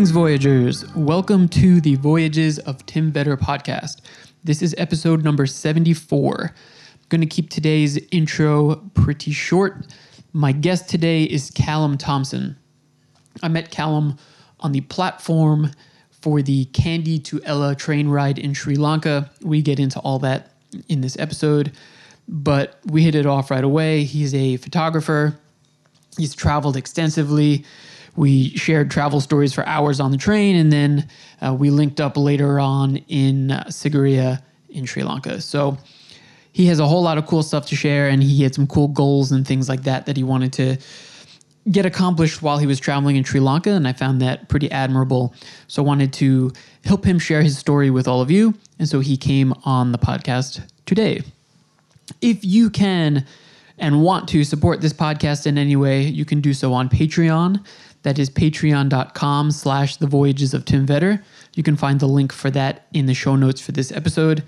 Greetings, Voyagers. Welcome to the Voyages of Tim Vetter podcast. This is episode number 74. I'm going to keep today's intro pretty short. My guest today is Callum Thompson. I met Callum on the platform for the Kandy to Ella train ride in Sri Lanka. We get into all that in this episode, but we hit it off right away. He's a photographer, he's traveled extensively. We shared travel stories for hours on the train, and then uh, we linked up later on in uh, Sigiriya in Sri Lanka. So he has a whole lot of cool stuff to share, and he had some cool goals and things like that that he wanted to get accomplished while he was traveling in Sri Lanka, and I found that pretty admirable. So I wanted to help him share his story with all of you, and so he came on the podcast today. If you can and want to support this podcast in any way, you can do so on Patreon. That is patreon.com slash the voyages of Tim Vetter. You can find the link for that in the show notes for this episode.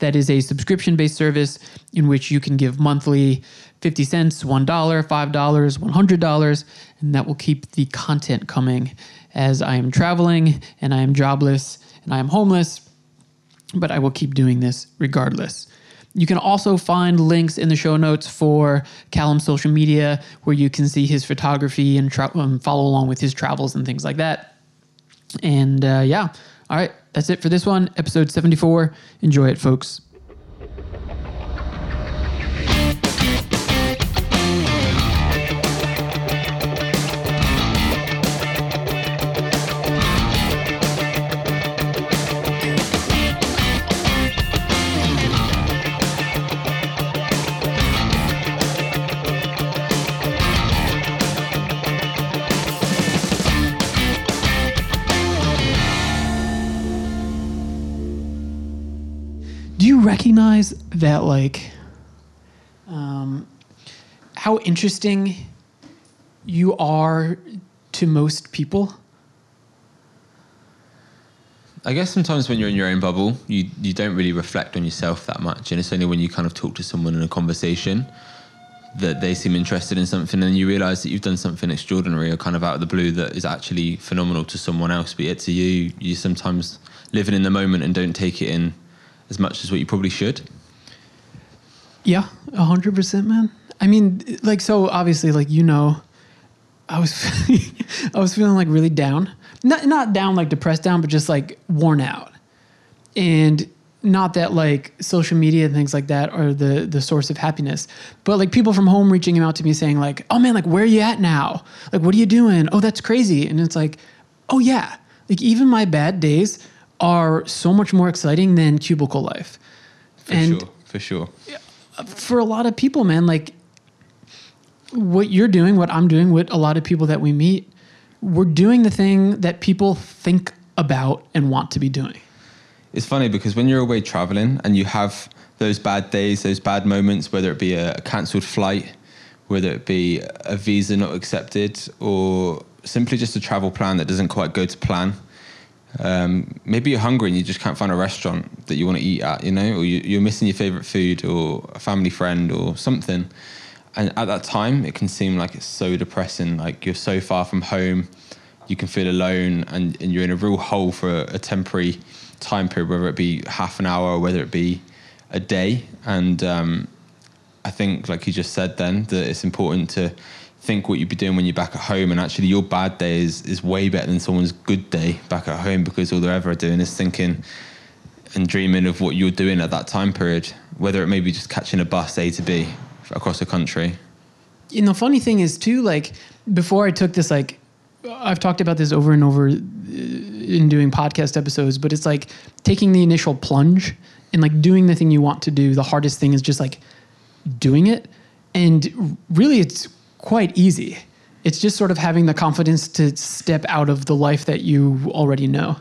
That is a subscription based service in which you can give monthly 50 cents, $1, $5, $100, and that will keep the content coming as I am traveling and I am jobless and I am homeless, but I will keep doing this regardless. You can also find links in the show notes for Callum's social media where you can see his photography and tra- um, follow along with his travels and things like that. And uh, yeah, all right, that's it for this one, episode 74. Enjoy it, folks. That like um, how interesting you are to most people I guess sometimes when you're in your own bubble, you you don't really reflect on yourself that much, and it's only when you kind of talk to someone in a conversation that they seem interested in something, and you realise that you've done something extraordinary or kind of out of the blue that is actually phenomenal to someone else, but yet to you, you sometimes living in the moment and don't take it in as much as what you probably should. Yeah a 100% man. I mean like so obviously like you know i was i was feeling like really down. Not not down like depressed down but just like worn out. And not that like social media and things like that are the the source of happiness but like people from home reaching out to me saying like oh man like where are you at now? Like what are you doing? Oh that's crazy. And it's like oh yeah. Like even my bad days are so much more exciting than cubicle life. For And- sure, for sure. For a lot of people, man, like what you're doing, what I'm doing, what a lot of people that we meet, we're doing the thing that people think about and want to be doing. It's funny because when you're away traveling and you have those bad days, those bad moments, whether it be a, a cancelled flight, whether it be a visa not accepted, or simply just a travel plan that doesn't quite go to plan. Um, maybe you're hungry and you just can't find a restaurant that you want to eat at, you know, or you, you're missing your favorite food or a family friend or something. And at that time, it can seem like it's so depressing. Like you're so far from home, you can feel alone, and, and you're in a real hole for a, a temporary time period, whether it be half an hour or whether it be a day. And um, I think, like you just said, then that it's important to think what you'd be doing when you're back at home, and actually your bad day is is way better than someone's good day back at home because all they're ever doing is thinking and dreaming of what you're doing at that time period, whether it may be just catching a bus A to B across the country. And the funny thing is too, like before I took this, like I've talked about this over and over uh, in doing podcast episodes, but it's like taking the initial plunge and like doing the thing you want to do. The hardest thing is just like doing it, and really, it's quite easy. It's just sort of having the confidence to step out of the life that you already know.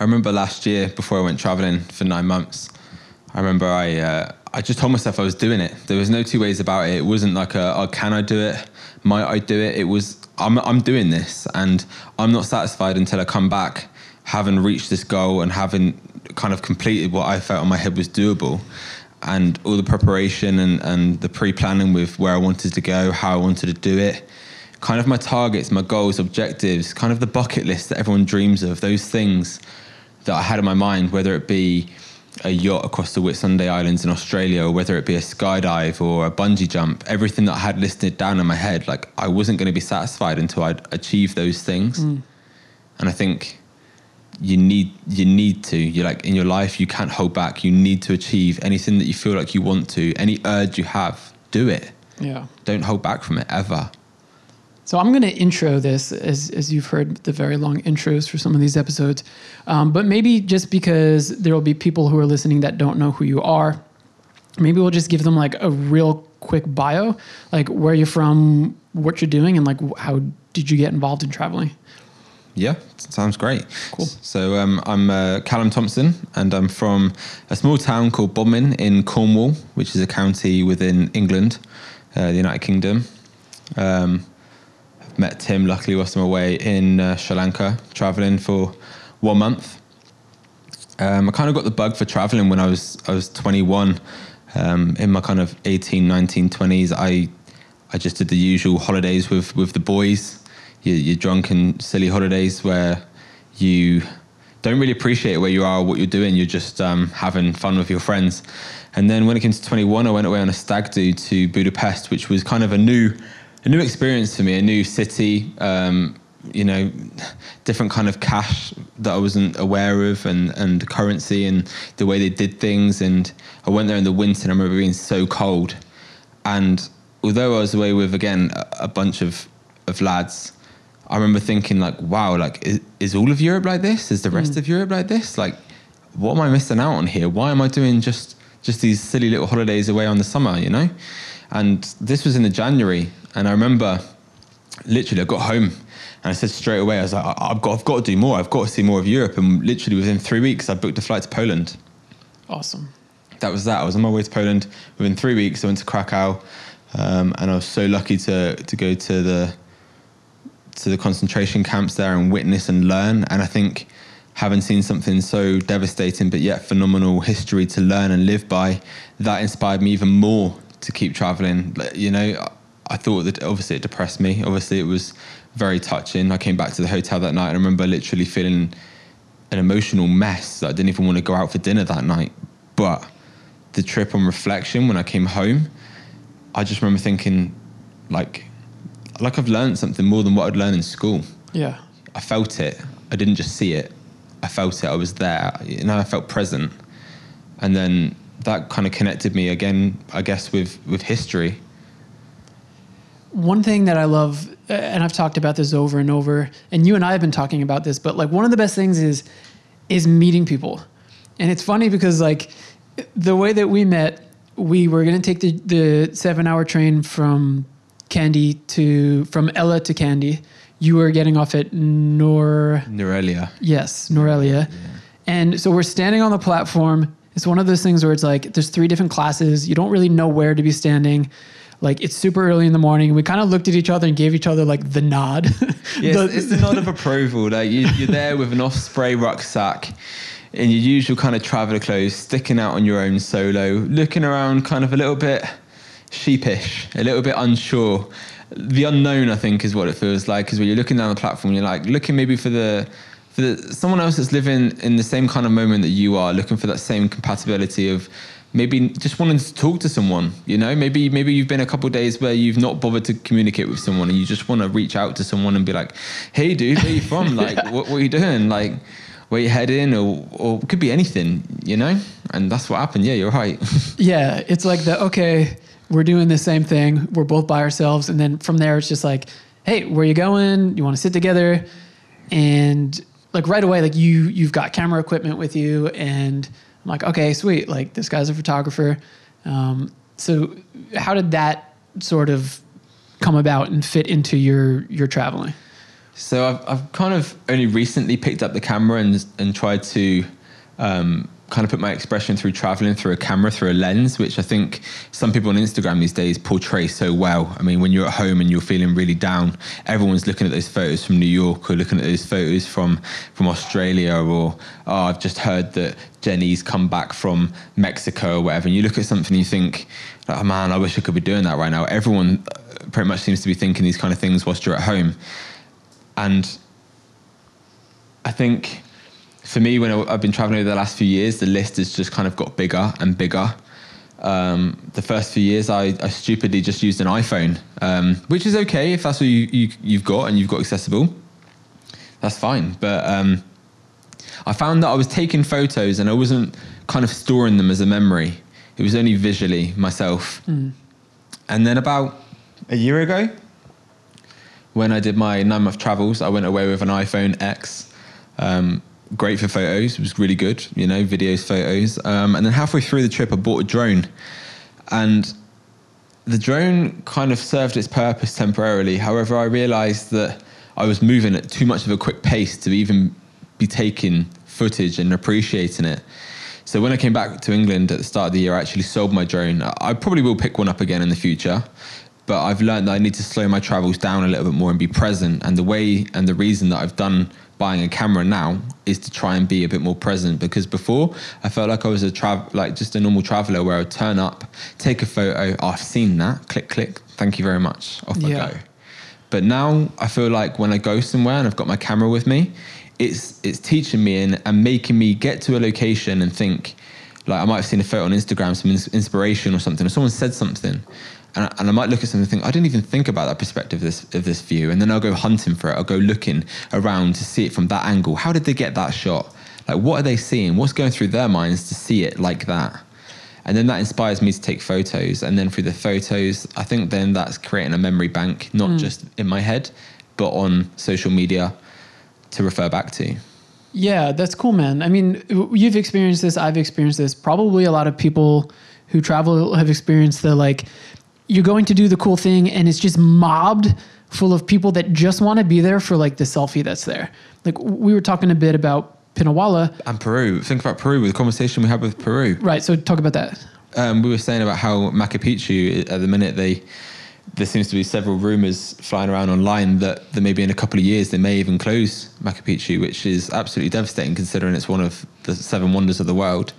I remember last year before I went traveling for nine months. I remember I uh, I just told myself I was doing it. There was no two ways about it. It wasn't like a oh, can I do it? Might I do it? It was I'm I'm doing this, and I'm not satisfied until I come back having reached this goal and having kind of completed what I felt in my head was doable. And all the preparation and, and the pre-planning with where I wanted to go, how I wanted to do it, kind of my targets, my goals, objectives, kind of the bucket list that everyone dreams of, those things that I had in my mind, whether it be a yacht across the Whitsunday Islands in Australia, or whether it be a skydive or a bungee jump, everything that I had listed down in my head, like I wasn't going to be satisfied until I'd achieved those things. Mm. And I think you need you need to you like in your life you can't hold back you need to achieve anything that you feel like you want to any urge you have do it Yeah. don't hold back from it ever So I'm going to intro this as, as you've heard the very long intros for some of these episodes. Um, but maybe just because there will be people who are listening that don't know who you are, maybe we'll just give them like a real quick bio, like where you're from, what you're doing, and like how did you get involved in traveling? Yeah, sounds great. Cool. So um, I'm uh, Callum Thompson, and I'm from a small town called Bodmin in Cornwall, which is a county within England, uh, the United Kingdom. Um, I've met Tim, luckily, whilst I'm away in uh, Sri Lanka, traveling for one month. Um, I kind of got the bug for traveling when I was I was 21. Um, in my kind of 18, 19, 20s, I I just did the usual holidays with with the boys. Your, your drunken, silly holidays where you don't really appreciate where you are what you're doing. You're just um, having fun with your friends. And then when it came to 21, I went away on a stag do to Budapest, which was kind of a new a new experience for me, a new city. Um, you know, different kind of cash that I wasn't aware of, and and currency and the way they did things. And I went there in the winter, and I remember being so cold. And although I was away with again a, a bunch of of lads, I remember thinking like, wow, like is, is all of Europe like this? Is the rest of Europe like this? Like, what am I missing out on here? Why am I doing just just these silly little holidays away on the summer? You know, and this was in the January, and I remember literally I got home and I said straight away, I was like, I- I've got I've got to do more. I've got to see more of Europe, and literally within three weeks, I booked a flight to Poland Awesome. that was that. I was on my way to Poland within three weeks. I went to Krakow, um, and I was so lucky to to go to the to the concentration camps there and witness and learn. And I think having seen something so devastating but yet phenomenal history to learn and live by, that inspired me even more to keep traveling. You know, I- thought that obviously it depressed me. Obviously, it was very touching. I came back to the hotel that night and I remember literally feeling an emotional mess that I didn't even want to go out for dinner that night. But the trip on reflection when I came home, I just remember thinking, like, like I've learned something more than what I'd learned in school. Yeah. I felt it. I didn't just see it. I felt it. I was there. You know, I felt present. And then that kind of connected me again, I guess, with with history. one thing that I love, and I've talked about this over and over, and you and I have been talking about this, but like one of the best things is is meeting people, and it's funny because like the way that we met, we were gonna take the the seven hour train from Kandy to from Ella to Kandy. You were getting off at Nor Nuwara Eliya. Yes, Nuwara Eliya. And so we're standing on the platform. It's one of those things where it's like there's three different classes. You don't really know where to be standing. Like it's super early in the morning. We kind of looked at each other and gave each other like the nod. Yes, The- it's the nod of approval. Like you, you're there with an Osprey rucksack in your usual kind of traveller clothes, sticking out on your own solo, looking around kind of a little bit sheepish, a little bit unsure. The unknown, I think, is what it feels like. Is when you're looking down the platform, you're like looking maybe for the for the, someone else that's living in the same kind of moment that you are, looking for that same compatibility of maybe just wanting to talk to someone. You know, maybe maybe you've been a couple of days where you've not bothered to communicate with someone, and you just want to reach out to someone and be like, "Hey, dude, where you from? Like, what, what are you doing? Like." Where you heading, or or it could be anything, you know, and that's what happened. Yeah, you're right. yeah, it's like the okay, we're doing the same thing. We're both by ourselves, and then from there it's just like, hey, where you going? You want to sit together? And like right away, like you you've got camera equipment with you, and I'm like, okay, sweet. Like this guy's a photographer. Um, so how did that sort of come about and fit into your your traveling? So I've, I've kind of only recently picked up the camera and and tried to um, kind of put my expression through traveling through a camera, through a lens, which I think some people on Instagram these days portray so well. I mean, when you're at home and you're feeling really down, everyone's looking at those photos from New York or looking at those photos from from Australia or oh, I've just heard that Jenny's come back from Mexico or whatever. And you look at something and you think, oh man, I wish I could be doing that right now. Everyone uh, pretty much seems to be thinking these kind of things whilst you're at home. And I think for me, when I've been traveling over the last few years, the list has just kind of got bigger and bigger. Um, the first few years, I, I stupidly just used an iPhone, um, which is okay if that's what you, you, you've got and you've got accessible. That's fine. But um, I found that I was taking photos and I wasn't kind of storing them as a memory. It was only visually myself. And then about a year ago, when I did my nine month travels, I went away with an iPhone X. Um, great for photos, it was really good, you know, videos, photos. Um, and then halfway through the trip, I bought a drone. And the drone kind of served its purpose temporarily. However, I realized that I was moving at too much of a quick pace to even be taking footage and appreciating it. So when I came back to England at the start of the year, I actually sold my drone. I probably will pick one up again in the future, but I've learned that I need to slow my travels down a little bit more and be present. And the way and the reason that I've done buying a camera now is to try and be a bit more present because before I felt like I was a travel like just a normal traveler where I'd turn up, take a photo, oh, I've seen that, click, click, thank you very much, off Yeah. I go. But now I feel like when I go somewhere and I've got my camera with me, it's it's teaching me and, and making me get to a location and think, like I might have seen a photo on Instagram, some ins- inspiration or something, or someone said something, and I, and I might look at something and think I didn't even think about that perspective of this of this view, and then I'll go hunting for it. I'll go looking around to see it from that angle. How did they get that shot? Like what are they seeing? What's going through their minds to see it like that? And then that inspires me to take photos. And then through the photos, I think then that's creating a memory bank, not hmm. just in my head, but on social media to refer back to. Yeah, that's cool, man. I mean, you've experienced this. I've experienced this. Probably a lot of people who travel have experienced the like, you're going to do the cool thing and it's just mobbed full of people that just want to be there for like the selfie that's there. Like we were talking a bit about Pinnawala. And Peru, think about Peru, with the conversation we had with Peru. Right. So talk about that. um, we were saying about how Machu Picchu at the minute they there seems to be several rumors flying around online that, that maybe in a couple of years they may even close Machu Picchu, which is absolutely devastating considering it's one of the seven wonders of the world.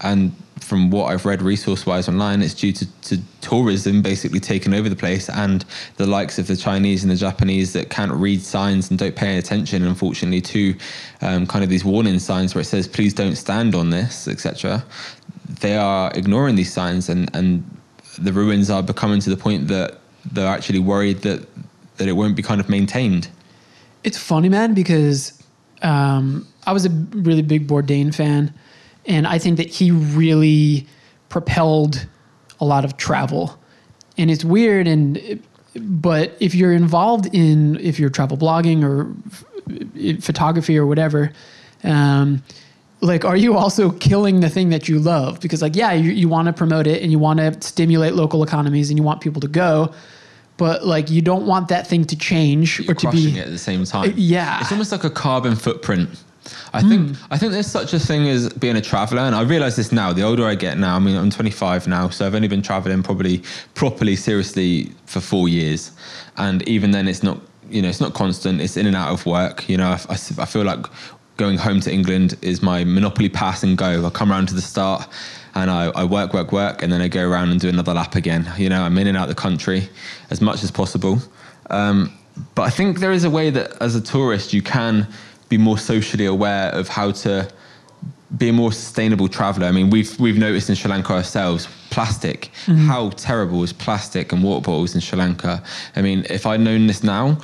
And from what I've read resource wise online, it's due to, to tourism basically taking over the place and the likes of the Chinese and the Japanese that can't read signs and don't pay attention, unfortunately, to um, kind of these warning signs where it says, please don't stand on this, etc. They are ignoring these signs and, and the ruins are becoming to the point that they're actually worried that, that it won't be kind of maintained. It's funny, man, because um, I was a really big Bourdain fan, and I think that he really propelled a lot of travel. And it's weird, and but if you're involved in if you're travel blogging or f- photography or whatever, um, like are you also killing the thing that you love? Because like yeah, you, you want to promote it and you want to stimulate local economies and you want people to go. But like you don't want that thing to change You're or to be it at the same time. Yeah. it's almost like a carbon footprint. I think I think there's such a thing as being a traveler, and I realize this now. The older I get now, I mean, I'm 25 now, so I've only been traveling probably properly, seriously for four years, and even then, it's not you know it's not constant. It's in and out of work. You know, I I feel like going home to England is my monopoly pass and go. I come around to the start. And I, I work, work, work, and then I go around and do another lap again. You know, I'm in and out of the country as much as possible. Um, but I think there is a way that as a tourist you can be more socially aware of how to be a more sustainable traveler. I mean, we've we've noticed in Sri Lanka ourselves plastic. Mm-hmm. How terrible is plastic and water bottles in Sri Lanka? I mean, if I'd known this now,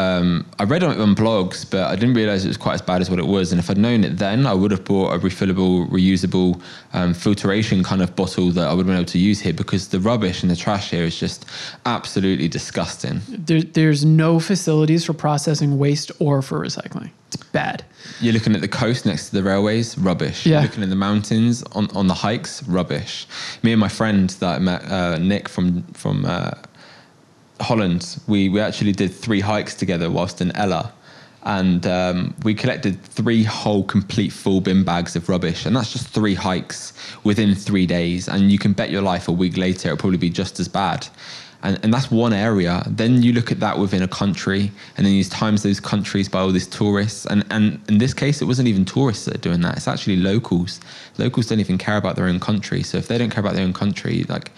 um, I read on it on blogs, but I didn't realize it was quite as bad as what it was. And if I'd known it then, I would have bought a refillable, reusable um, filtration kind of bottle that I would have been able to use here because the rubbish and the trash here is just absolutely disgusting. there, there's no facilities for processing waste or for recycling. It's bad. You're looking at the coast next to the railways, rubbish. Yeah. You're looking at the mountains on, on the hikes, rubbish. Me and my friend that I met, uh, Nick from from uh, Holland, we, we actually did three hikes together whilst in Ella. and um, we collected three whole complete full bin bags of rubbish. And that's just three hikes within three days. And you can bet your life a week later it'll probably be just as bad. And, and that's one area. Then you look at that within a country. And then you times those countries by all these tourists. And, and in this case it wasn't even tourists that are doing that. It's actually locals. Locals don't even care about their own country. So if they don't care about their own country like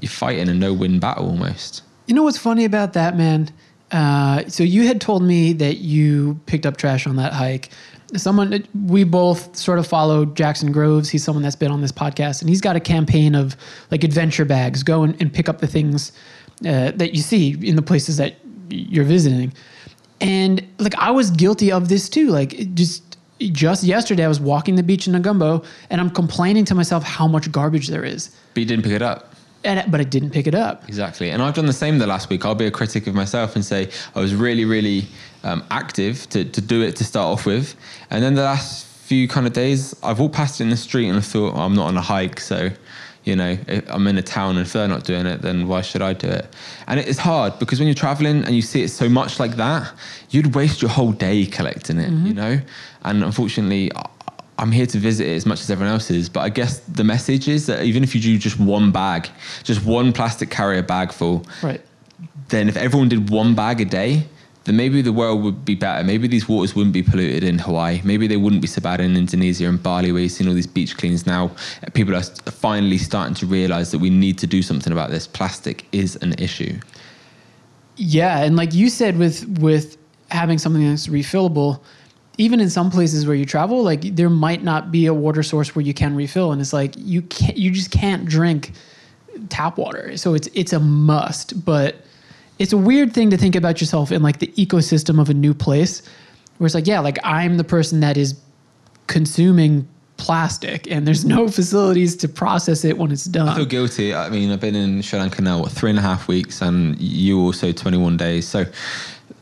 you're fighting a no-win battle almost You know what's funny about that, man? Uh, so you had told me that you picked up trash on that hike. Someone we both sort of follow Jackson Groves. He's someone that's been on this podcast, and he's got a campaign of like adventure bags. Go and, and pick up the things uh, that you see in the places that you're visiting. And like I was guilty of this too. Like just just yesterday, I was walking the beach in Negombo, and I'm complaining to myself how much garbage there is, but you didn't pick it up and but I didn't pick it up. Exactly. And I've done the same the last week. I'll be a critic of myself and say I was really, really um, active to, to do it to start off with. And then the last few kind of days, I've walked past it in the street and I thought, oh, I'm not on a hike. So, you know, if I'm in a town and if they're not doing it, then why should I do it? And it's hard because when you're traveling and you see it so much like that, you'd waste your whole day collecting it, you know? And unfortunately, I'm here to visit it as much as everyone else is, but I guess the message is that even if you do just one bag, just one plastic carrier bag full, Right. then if everyone did one bag a day, then maybe the world would be better. Maybe these waters wouldn't be polluted in Hawaii. Maybe they wouldn't be so bad in Indonesia and Bali, where you're seeing all these beach cleans now. People are finally starting to realize that we need to do something about this. Plastic is an issue. Yeah, and like you said, with with having something that's refillable, even in some places where you travel, like there might not be a water source where you can refill, and it's like you can't, you just can't drink tap water. So it's it's a must, but it's a weird thing to think about yourself in like the ecosystem of a new place, where it's like, yeah, like I'm the person that is consuming plastic, and there's no facilities to process it when it's done. I feel guilty. I mean, I've been in Sri Lanka now what three and a half weeks, and you also 21 days. So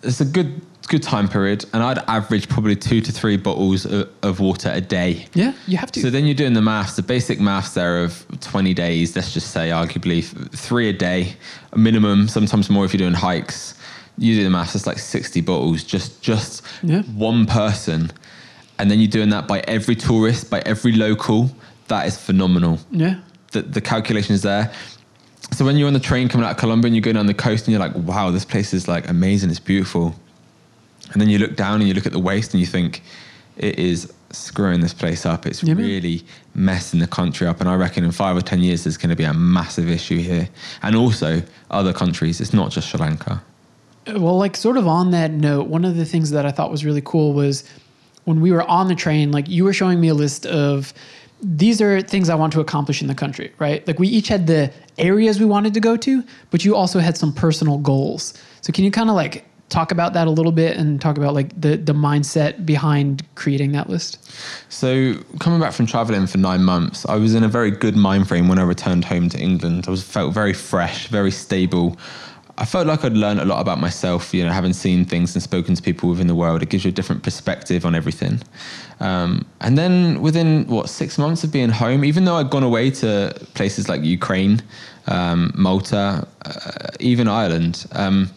it's a good good time period, and I'd average probably two to three bottles of, of water a day. Yeah, you have to. So then you're doing the maths, the basic maths there of 20 days, let's just say arguably three a day, a minimum, sometimes more if you're doing hikes. You do the maths, it's like 60 bottles, just just Yeah. one person. And then you're doing that by every tourist, by every local. That is phenomenal. yeah. The, the calculation is there. So when you're on the train coming out of Colombo and you're going down the coast and you're like, wow, this place is like amazing, it's beautiful. And then you look down and you look at the waste and you think, it is screwing this place up. It's Yeah, man. really messing the country up. And I reckon in five or 10 years, there's going to be a massive issue here. And also other countries. It's not just Sri Lanka. Uh, well, like sort of on that note, one of the things that I thought was really cool was when we were on the train, like you were showing me a list of these are things I want to accomplish in the country, right? Like we each had the areas we wanted to go to, but you also had some personal goals. So can you kind of like talk about that a little bit and talk about like the the mindset behind creating that list? So coming back from traveling for nine months, I was in a very good mind frame when I returned home to England. I was felt very fresh, very stable. I felt like I'd learned a lot about myself, you know, having seen things and spoken to people within the world. It gives you a different perspective on everything. Um, and then within what six months of being home, even though I'd gone away to places like Ukraine, um, Malta, uh, even Ireland, um,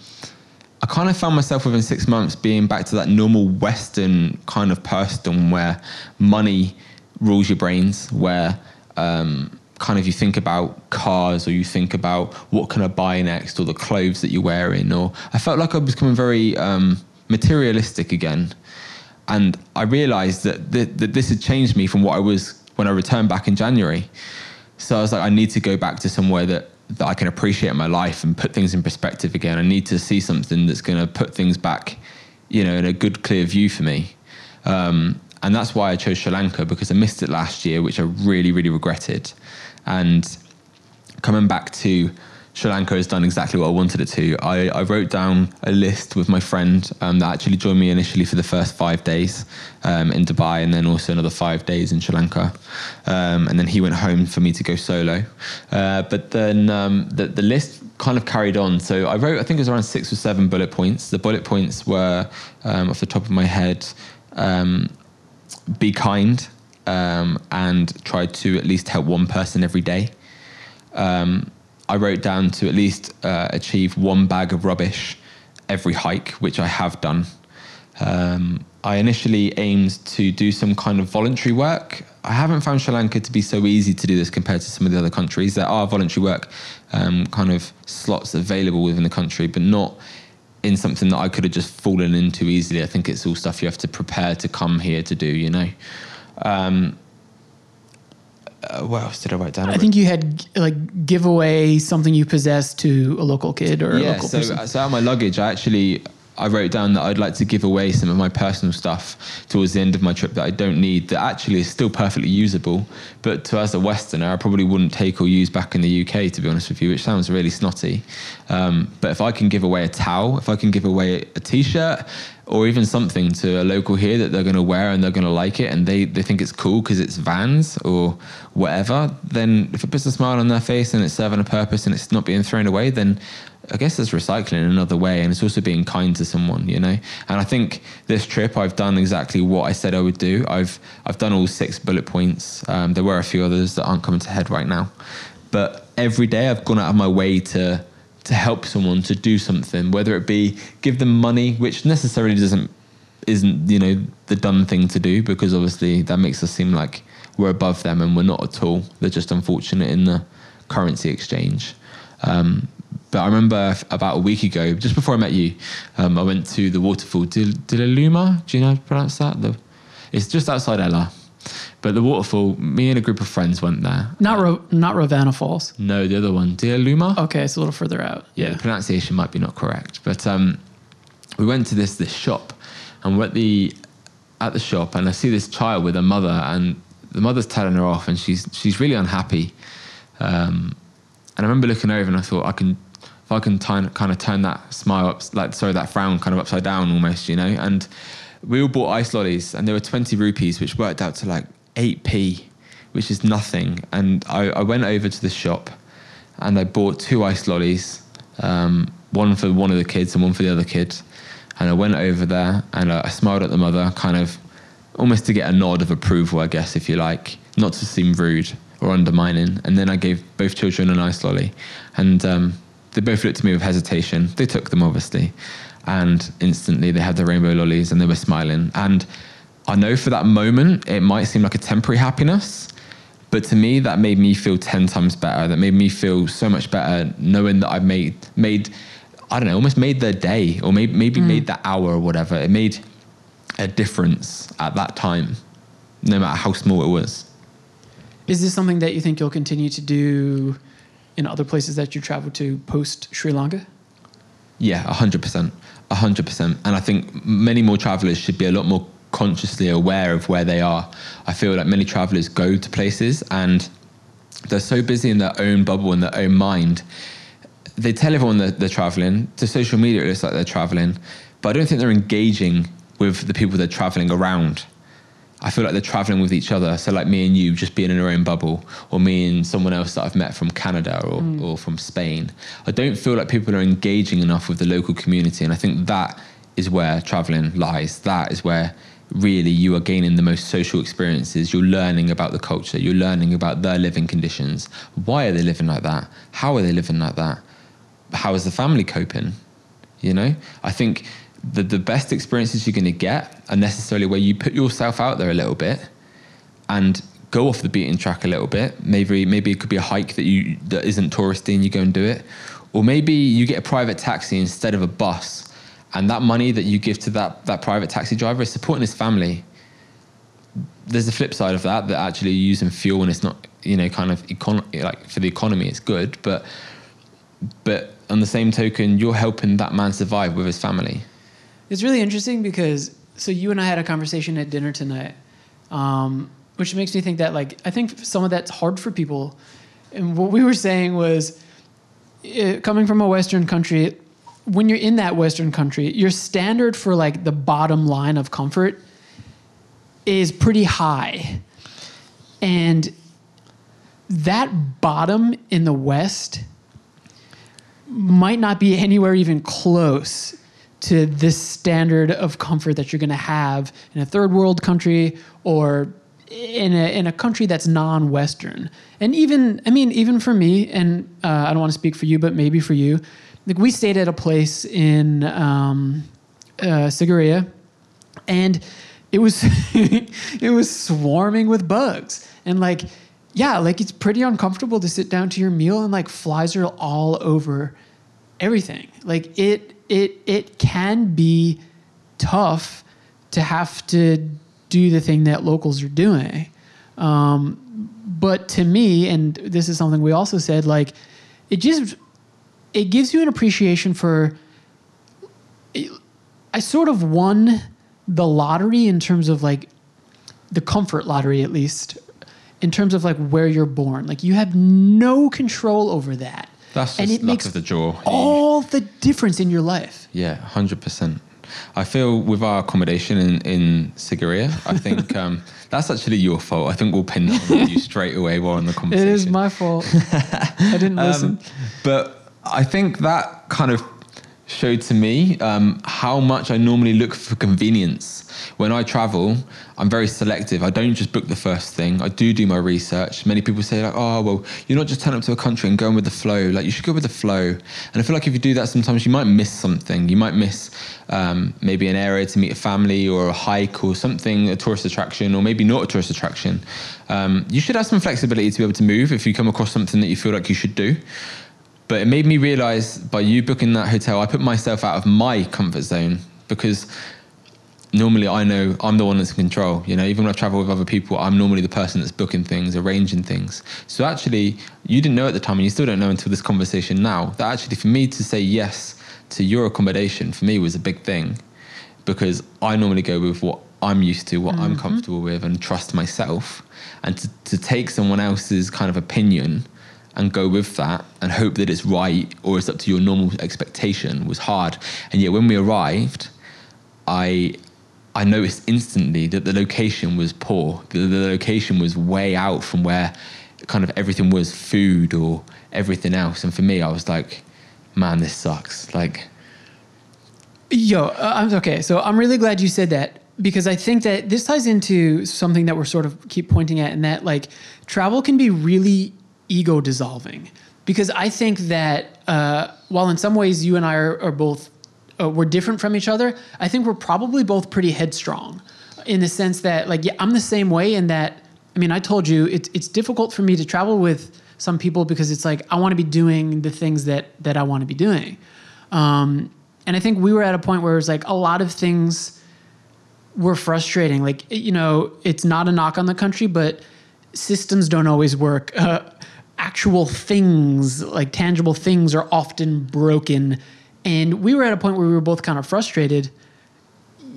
I kind of found myself within six months being back to that normal Western kind of person where money rules your brains, where um, kind of you think about cars or you think about what can I buy next or the clothes that you're wearing. Or I felt like I was becoming very um, materialistic again. And I realized that, th- that this had changed me from what I was when I returned back in January. So I was like, I need to go back to somewhere that, that I can appreciate my life and put things in perspective again. I need to see something that's going to put things back, you know, in a good, clear view for me. Um, and that's why I chose Sri Lanka because I missed it last year, which I really, really regretted. And coming back to Sri Lanka has done exactly what I wanted it to. I, I wrote down a list with my friend um, that actually joined me initially for the first five days um, in Dubai and then also another five days in Sri Lanka. Um, and then he went home for me to go solo. Uh, but then um, the, the list kind of carried on. So I wrote, I think it was around six or seven bullet points. The bullet points were, um, off the top of my head, um, be kind and try to at least help one person every day. Um, I wrote down to at least uh, achieve one bag of rubbish every hike, which I have done. Um, I initially aimed to do some kind of voluntary work. I haven't found Sri Lanka to be so easy to do this compared to some of the other countries. There are voluntary work um, kind of slots available within the country, but not in something that I could have just fallen into easily. I think it's all stuff you have to prepare to come here to do, you know. Um, uh, what else did I write down? I think you had like give away something you possess to a local kid or a yeah. local So, person. so out of my luggage, I actually I wrote down that I'd like to give away some of my personal stuff towards the end of my trip that I don't need that actually is still perfectly usable, but to as a Westerner, I probably wouldn't take or use back in the UK to be honest with you, which sounds really snotty. Um, but if I can give away a towel, if I can give away a t-shirt, or even something to a local here that they're going to wear and they're going to like it and they, they think it's cool because it's Vans or whatever, then if it puts a smile on their face and it's serving a purpose and it's not being thrown away, then I guess it's recycling in another way and it's also being kind to someone, you know? And I think this trip I've done exactly what I said I would do. I've I've done all six bullet points. Um, there were a few others that aren't coming to head right now. But every day I've gone out of my way to to help someone to do something, whether it be give them money, which necessarily doesn't isn't you know the done thing to do because obviously that makes us seem like we're above them and we're not at all. They're just unfortunate in the currency exchange. Um, but I remember about a week ago, just before I met you, um, I went to the waterfall Dil- Dilaluma. Do you know how to pronounce that? The, it's just outside Ella. But the waterfall, me and a group of friends went there. not Ro- not Ravana Falls. No, the other one, Dilaluma. Okay, it's a little further out. yeah, the pronunciation might be not correct, but um, we went to this this shop, and we're at the at the shop, and I see this child with a mother, and the mother's telling her off, and she's she's really unhappy. Um, and I remember looking over, and I thought I can if I can kind kind of turn that smile up, like sorry, that frown kind of upside down almost, you know. And we all bought ice lollies, and they were twenty rupees, which worked out to like eight p, which is nothing. And I, I went over to the shop, and I bought two ice lollies, um, one for one of the kids and one for the other kid. And I went over there, and I, I smiled at the mother, kind of almost to get a nod of approval, I guess, if you like, not to seem rude or undermining. And then I gave both children an ice lolly, and um, they both looked at me with hesitation. They took them, obviously, and instantly they had the rainbow lollies and they were smiling. And I know for that moment it might seem like a temporary happiness, but to me that made me feel ten times better. That made me feel so much better knowing that I made made I don't know almost made their day or maybe maybe made that hour or whatever. It made a difference at that time, no matter how small it was. Is this something that you think you'll continue to do in other places that you travel to post Sri Lanka? Yeah, hundred percent, hundred percent. And I think many more travelers should be a lot more consciously aware of where they are. I feel like many travelers go to places and they're so busy in their own bubble in their own mind. They tell everyone that they're traveling. To social media, it looks like they're traveling, but I don't think they're engaging with the people they're traveling around. I feel like they're traveling with each other. So, like me and you, just being in our own bubble, or me and someone else that I've met from Canada or, mm. or from Spain. I don't feel like people are engaging enough with the local community. And I think that is where traveling lies. That is where really you are gaining the most social experiences. You're learning about the culture, you're learning about their living conditions. Why are they living like that? How are they living like that? How is the family coping? You know, I think the, the best experiences you're going to get are necessarily where you put yourself out there a little bit and go off the beaten track a little bit. Maybe maybe it could be a hike that you that isn't touristy and you go and do it, or maybe you get a private taxi instead of a bus, and that money that you give to that that private taxi driver is supporting his family. There's a flip side of that that actually using fuel and it's not you know kind of econ- like for the economy it's good, but but on the same token you're helping that man survive with his family. It's really interesting because so you and I had a conversation at dinner tonight, um, which makes me think that like I think some of that's hard for people, and what we were saying was, uh, coming from a Western country, when you're in that Western country, your standard for like the bottom line of comfort is pretty high, and that bottom in the West might not be anywhere even close to this standard of comfort that you're going to have in a third world country or in a, in a country that's non-western. And even i mean even for me and uh, i don't want to speak for you but maybe for you like we stayed at a place in um, uh, and it was it was swarming with bugs. And like yeah like it's pretty uncomfortable to sit down to your meal and like flies are all over everything. Like it it it can be tough to have to do the thing that locals are doing. Um, but to me and this is something we also said like it just it gives you an appreciation for I sort of won the lottery in terms of like the comfort lottery at least in terms of like where you're born like you have no control over that That's and it luck makes of the all the difference in your life Yeah, hundred percent. I feel with our accommodation in in Sigiriya, I think um, that's actually your fault. I think we'll pin that on you straight away while on the it conversation. is my fault i didn't listen Um, but I think that kind of showed to me um, how much I normally look for convenience. When I travel, I'm very selective. I don't just book the first thing. I do do my research. Many people say like, "Oh, well, you're not just turning up to a country and going with the flow. Like you should go with the flow." And I feel like if you do that, sometimes you might miss something. You might miss um, maybe an area to meet a family or a hike or something, a tourist attraction, or maybe not a tourist attraction. Um, you should have some flexibility to be able to move if you come across something that you feel like you should do. But it made me realize by you booking that hotel, I put myself out of my comfort zone because normally I know I'm the one that's in control. You know, even when I travel with other people, I'm normally the person that's booking things, arranging things. So actually, you didn't know at the time, and you still don't know until this conversation now, that actually for me to say yes to your accommodation for me was a big thing because I normally go with what I'm used to, what I'm mm-hmm. comfortable with, and trust myself. And to, to take someone else's kind of opinion and go with that and hope that it's right or it's up to your normal expectation was hard. And yet when we arrived, I I noticed instantly that the location was poor. The, the location was way out from where kind of everything was food or everything else. And for me, I was like, man, this sucks. Like, Yo, uh, I'm okay. So I'm really glad you said that because I think that this ties into something that we're sort of keep pointing at, and that like travel can be really ego dissolving. Because I think that uh, while in some ways you and I are, are both uh, we're different from each other, I think we're probably both pretty headstrong in the sense that like yeah, I'm the same way in that. I mean, I told you it's it's difficult for me to travel with some people because it's like I want to be doing the things that that I want to be doing. Um, and I think we were at a point where it was like a lot of things were frustrating. Like, you know, it's not a knock on the country, but systems don't always work. Uh, actual things, like tangible things, are often broken. And we were at a point where we were both kind of frustrated.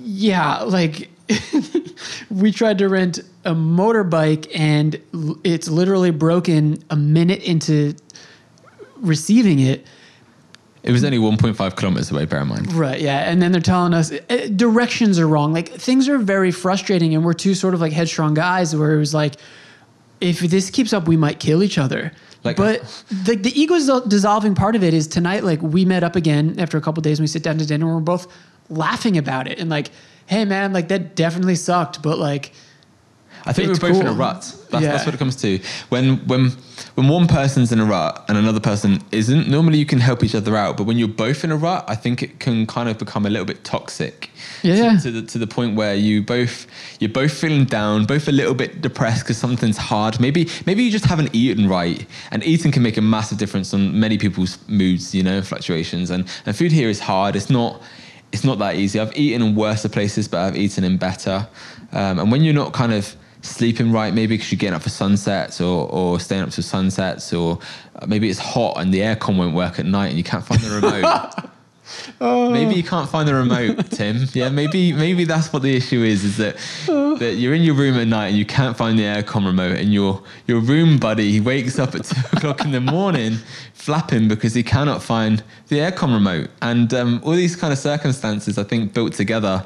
Yeah, like we tried to rent a motorbike and it's literally broken a minute into receiving it. it was only 1.5 kilometers away, bear in mind. Right. Yeah. And then they're telling us uh, directions are wrong. Like things are very frustrating, and we're two sort of like headstrong guys where it was like, if this keeps up, we might kill each other. Like- but the the ego dissol- dissolving part of it is tonight. Like we met up again after a couple days, and we sit down to dinner, and we're both laughing about it, and like, hey man, like that definitely sucked, but like. I think It's we're both in a rut. That's, Yeah. that's what it comes to. When when when one person's in a rut and another person isn't, normally you can help each other out. But when you're both in a rut, I think it can kind of become a little bit toxic. Yeah. To, to the to the point where you both you're both feeling down, both a little bit depressed because something's hard. Maybe maybe you just haven't eaten right, and eating can make a massive difference on many people's moods, you know, fluctuations. And and food here is hard. It's not it's not that easy. I've eaten in worse places, but I've eaten in better. Um, and when you're not kind of sleeping right, maybe because you're getting up for sunsets or, or staying up to sunsets, or uh, maybe it's hot and the aircon won't work at night and you can't find the remote. Maybe you can't find the remote, Tim. Yeah, maybe maybe that's what the issue is. Is that that you're in your room at night and you can't find the aircon remote, and your your room buddy wakes up at two o'clock in the morning flapping because he cannot find the aircon remote, and um, all these kind of circumstances, I think, built together.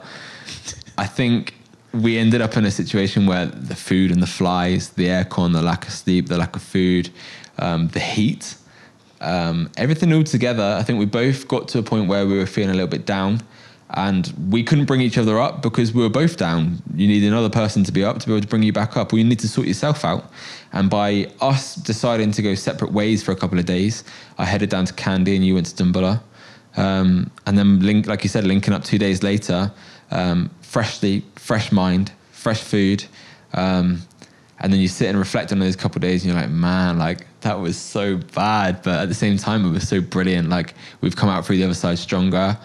I think we ended up in a situation where the food and the flies, the aircon, the lack of sleep, the lack of food, um, the heat, um, everything all together, I think we both got to a point where we were feeling a little bit down and we couldn't bring each other up because we were both down. You need another person to be up to be able to bring you back up, or you need to sort yourself out. And by us deciding to go separate ways for a couple of days, I headed down to Kandy and you went to Dambulla. Um, and then, link, like you said, linking up two days later, um, freshly, fresh mind, fresh food. Um, and then you sit and reflect on those couple days and you're like, man, like that was so bad. But at the same time, it was so brilliant. Like we've come out through the other side stronger.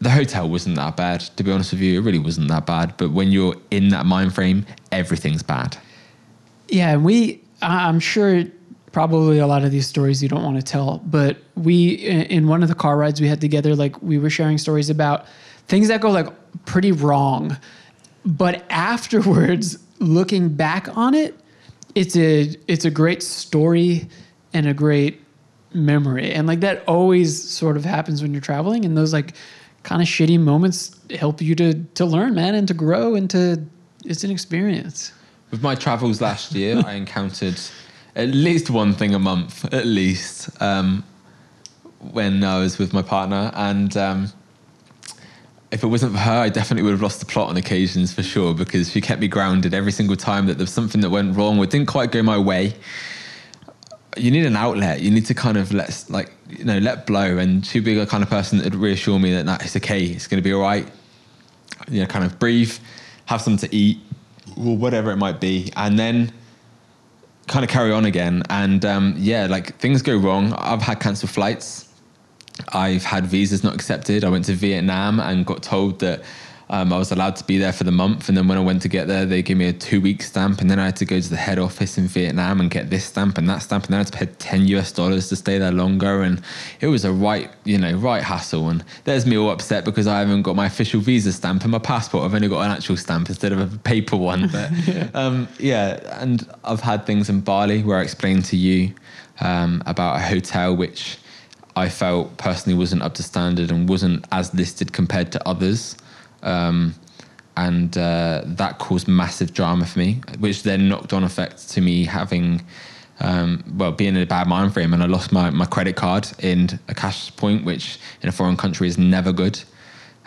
The hotel wasn't that bad, to be honest with you. It really wasn't that bad. But when you're in that mind frame, everything's bad. Yeah, we, I'm sure probably a lot of these stories you don't want to tell, but we, in one of the car rides we had together, like we were sharing stories about things that go like pretty wrong. But afterwards, looking back on it, it's a it's a great story and a great memory. And like that always sort of happens when you're traveling and those like kind of shitty moments help you to to learn, man, and to grow and to it's an experience. With my travels last year, I encountered at least one thing a month, at least, um, when I was with my partner. And um, if it wasn't for her, I definitely would have lost the plot on occasions for sure, because she kept me grounded every single time that there was something that went wrong or didn't quite go my way. You need an outlet. You need to kind of let, like, you know, let blow. And she'd be the kind of person that would reassure me that, nah, it's okay, it's going to be all right. You know, kind of breathe, have something to eat, or whatever it might be, and then kind of carry on again. And um, yeah, like things go wrong. I've had cancelled flights. I've had visas not accepted. I went to Vietnam and got told that um, I was allowed to be there for the month. And then when I went to get there, they gave me a two week stamp. And then I had to go to the head office in Vietnam and get this stamp and that stamp. And then I had to pay 10 US dollars to stay there longer. And it was a right, you know, right hassle. And there's me all upset because I haven't got my official visa stamp and my passport. I've only got an actual stamp instead of a paper one. But yeah. Um, yeah, and I've had things in Bali where I explained to you um, about a hotel which I felt personally wasn't up to standard and wasn't as listed compared to others. Um, and uh, that caused massive drama for me, which then knocked on effect to me having, um, well, being in a bad mind frame. And I lost my, my credit card in a cash point, which in a foreign country is never good.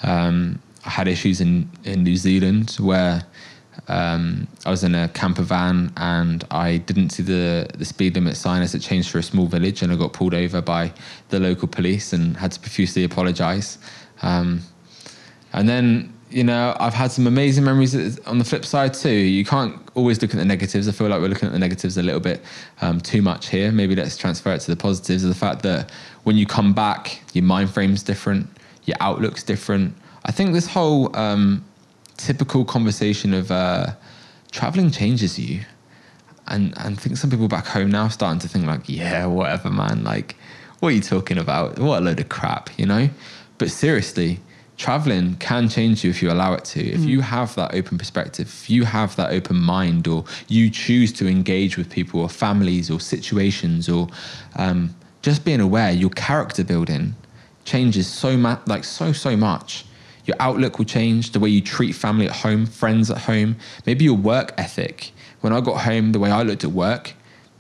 Um, I had issues in, in New Zealand where um, I was in a camper van and I didn't see the, the speed limit sign as it changed for a small village and I got pulled over by the local police and had to profusely apologize. Um, and then, you know, I've had some amazing memories on the flip side too. You can't always look at the negatives. I feel like we're looking at the negatives a little bit um, too much here. Maybe let's transfer it to the positives of the fact that when you come back, your mind frame's different, your outlook's different. I think this whole um, typical conversation of uh, traveling changes you. And, and I think some people back home now are starting to think like, yeah, whatever, man. Like, what are you talking about? What a load of crap, you know? But seriously, traveling can change you if you allow it to. If you have that open perspective, if you have that open mind, or you choose to engage with people or families or situations, or um, just being aware, your character building changes so much, like so so much. Your outlook will change, the way you treat family at home, friends at home, maybe your work ethic. When I got home, the way I looked at work,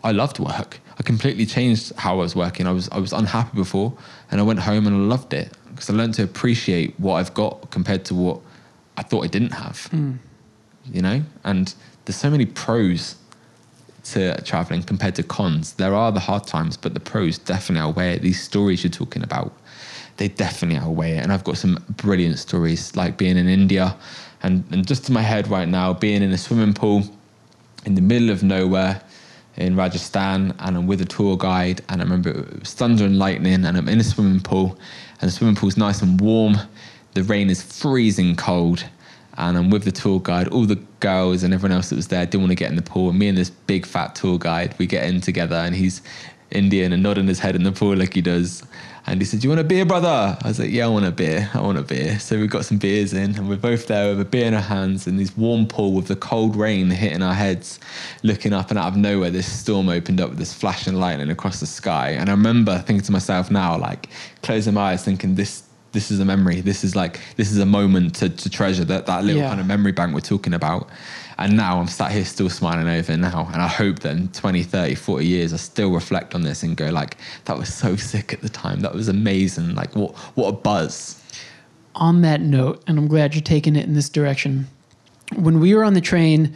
I loved work. I completely changed how I was working. I was I was unhappy before, and I went home and I loved it because I learned to appreciate what I've got compared to what I thought I didn't have. Hmm. You know, and there's so many pros to traveling compared to cons. There are the hard times, but the pros definitely outweigh. These stories you're talking about, they definitely outweigh it. And I've got some brilliant stories, like being in India, and and just in my head right now, being in a swimming pool in the middle of nowhere in Rajasthan and I'm with a tour guide and I remember it was thunder and lightning and I'm in a swimming pool and the swimming pool's nice and warm. The rain is freezing cold and I'm with the tour guide. All the girls and everyone else that was there didn't want to get in the pool. And me and this big fat tour guide, we get in together and he's Indian and nodding his head in the pool like he does. And he said, Do you want a beer, brother? I was like, Yeah, I want a beer. I want a beer. So we got some beers in, and we're both there with a beer in our hands in this warm pool with the cold rain hitting our heads, looking up, and out of nowhere, this storm opened up with this flashing lightning across the sky. And I remember thinking to myself now, like, closing my eyes, thinking, This this is a memory. This is like this is a moment to, to treasure that that little Yeah. kind of memory bank we're talking about. And now I'm sat here still smiling over now. And I hope that in 20, 30, 40 years, I still reflect on this and go like, that was so sick at the time. That was amazing. Like what, what a buzz. on that note, and I'm glad you're taking it in this direction. When we were on the train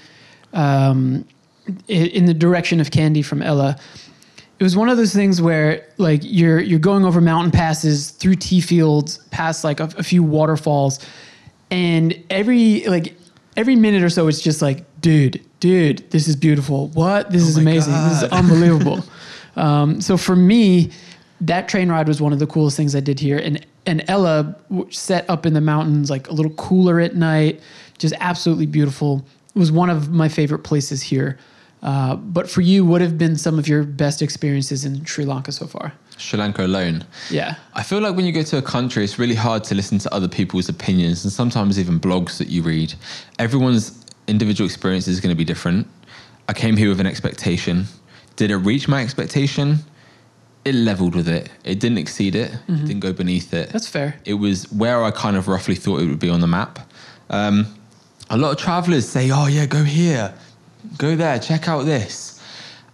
um, in the direction of Kandy from Ella, it was one of those things where like you're you're going over mountain passes through tea fields, past like a, a few waterfalls, and every like every minute or so, it's just like, dude, dude, this is beautiful. What? This is Oh my amazing. This is unbelievable. um, so for me, that train ride was one of the coolest things I did here, and and Ella set up in the mountains, like a little cooler at night, just absolutely beautiful. It was one of my favorite places here. Uh, but for you, what have been some of your best experiences in Sri Lanka so far? Sri Lanka alone. Yeah. I feel like when you go to a country, it's really hard to listen to other people's opinions and sometimes even blogs that you read. Everyone's individual experience is going to be different. I came here with an expectation. Did it reach my expectation? It leveled with it. It didn't exceed it. It didn't go beneath it. That's fair. It was where I kind of roughly thought it would be on the map. Um, a lot of travelers say, oh, yeah, go here, go there, check out this.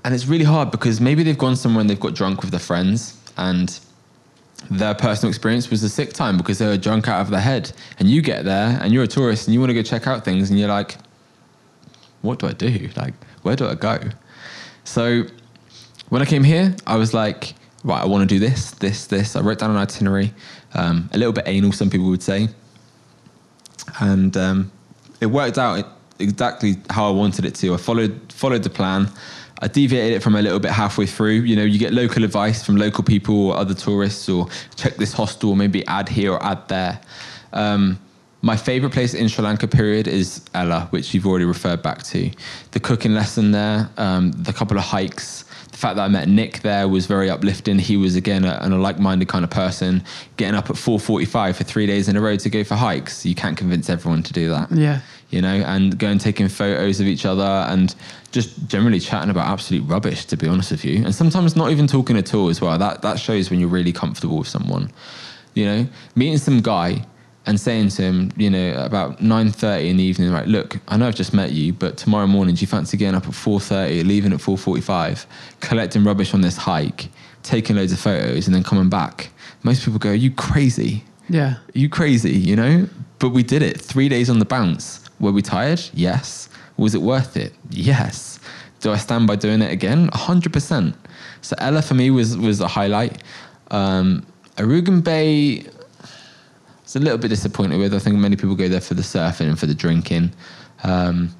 And it's really hard because maybe they've gone somewhere and they've got drunk with their friends and their personal experience was a sick time because they were drunk out of their head. And you get there and you're a tourist and you want to go check out things and you're like, what do I do? Like, where do I go? So when I came here, I was like, right, I want to do this, this, this. I wrote down an itinerary, um, a little bit anal, some people would say. And um, it worked out exactly how I wanted it to. I followed followed the plan. I deviated it from a little bit halfway through. You know, you get local advice from local people or other tourists, or check this hostel, maybe add here or add there. Um, my favorite place in Sri Lanka period is Ella, which you've already referred back to. The cooking lesson there, um, the couple of hikes, the fact that I met Nick there was very uplifting. He was again a, a like-minded kind of person, getting up at 4:45 for three days in a row to go for hikes. You can't convince everyone to do that Yeah. you know, and going taking photos of each other and just generally chatting about absolute rubbish, to be honest with you. And sometimes not even talking at all as well. That that shows when you're really comfortable with someone. You know, meeting some guy and saying to him, you know, about nine thirty in the evening, right, look, I know I've just met you, but tomorrow morning do you fancy getting up at four thirty, leaving at four forty five, collecting rubbish on this hike, taking loads of photos and then coming back. Most people go, Are you crazy? Yeah. Are you crazy, you know? But we did it. Three days on the bounce. Were we tired? Yes. Was it worth it? Yes. Do I stand by doing it again? 100%. So Ella for me was, was a highlight. Um, Arugam Bay, I was a little bit disappointed with. I think many people go there for the surfing and for the drinking. Um,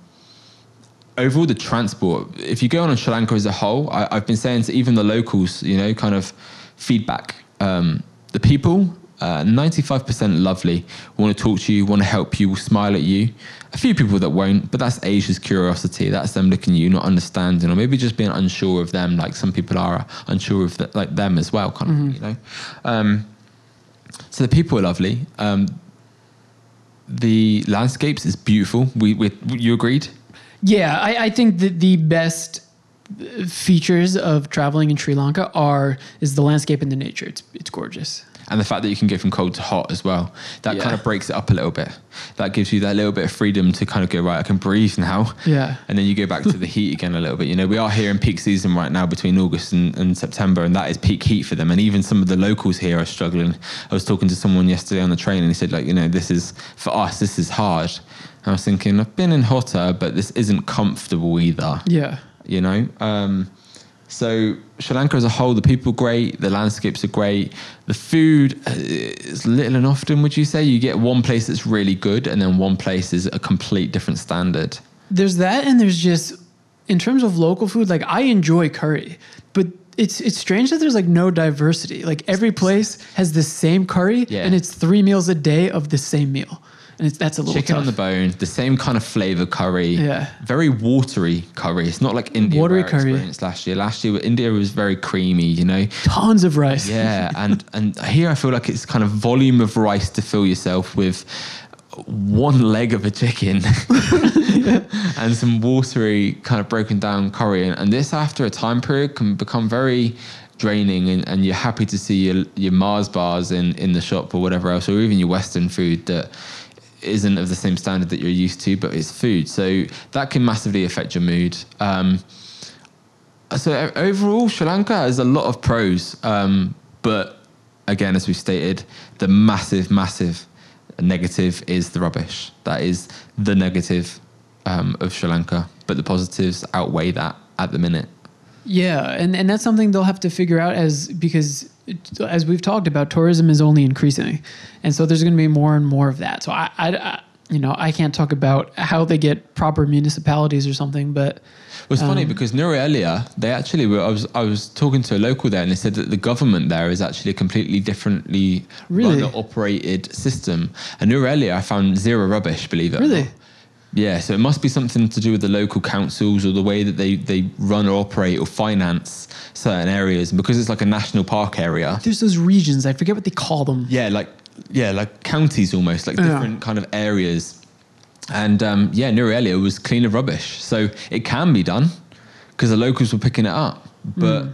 overall the transport if you go on sri lanka as a whole I, i've been saying to even the locals you know kind of feedback um, the people uh, 95% lovely want to talk to you want to help you will smile at you a few people that won't but that's asia's curiosity. That's them looking at you not understanding or maybe just being unsure of them like some people are unsure of the, like them as well kind of you know? Um, so the people are lovely. Um, the landscapes is beautiful. We, we you agreed? Yeah, I, I think that the best features of traveling in Sri Lanka are is the landscape and the nature. It's it's gorgeous. And the fact that you can go from cold to hot as well that Yeah. kind of breaks it up a little bit that gives you that little bit of freedom to kind of go right i can breathe now Yeah. and then you go back to the heat again a little bit you know we are here in peak season right now between august and, and september and that is peak heat for them and even some of the locals here are struggling i was talking to someone yesterday on the train and he said like you know this is for us this is hard and i was thinking i've been in hotter but this isn't comfortable either Yeah. you know. Um, so Sri Lanka as a whole, the people are great, the landscapes are great, the food uh, is little and often. Would you say you get one place that's really good, and then one place is a complete different standard? There's that, and there's just in terms of local food. Like I enjoy curry, but it's it's strange that there's like no diversity. Like every place has the same curry, Yeah. and it's three meals a day of the same meal, and it's that's a little Chicken tough. on the bone, the same kind of flavor curry. Yeah. Very watery curry. It's not like India Watery curry. experienced last year. Last year, India was very creamy. You know. Tons of rice. Yeah, and and here I feel like it's kind of volume of rice to fill yourself with one leg of a chicken and some watery kind of broken down curry and, and this after a time period can become very draining and, and you're happy to see your your Mars bars in in the shop or whatever else or even your western food that isn't of the same standard that you're used to but it's food so that can massively affect your mood um, so overall, Sri Lanka has a lot of pros, um, but again, as we stated, the massive, massive negative is the rubbish. That is the negative um, of Sri Lanka, but the positives outweigh that at the minute. Yeah, and, and that's something they'll have to figure out as because as we've talked about, tourism is only increasing, and so there's going to be more and more of that. So I, I, I- you know, I can't talk about how they get proper municipalities or something, but Well, it's Um, funny because Nuwara Eliya, they actually were. I was I was talking to a local there, and they said that the government there is actually a completely differently Really? run operated system. And Nuwara Eliya, I found zero rubbish. Believe it. or Really? Yeah, so it must be something to do with the local councils or the way that they, they run or operate or finance certain areas. And because it's like a national park area, there's those regions. I forget what they call them. yeah, like yeah, like counties almost, like Yeah. different kind of areas. And um, yeah, Nuwara Eliya was clean of rubbish, so it can be done because the locals were picking it up. But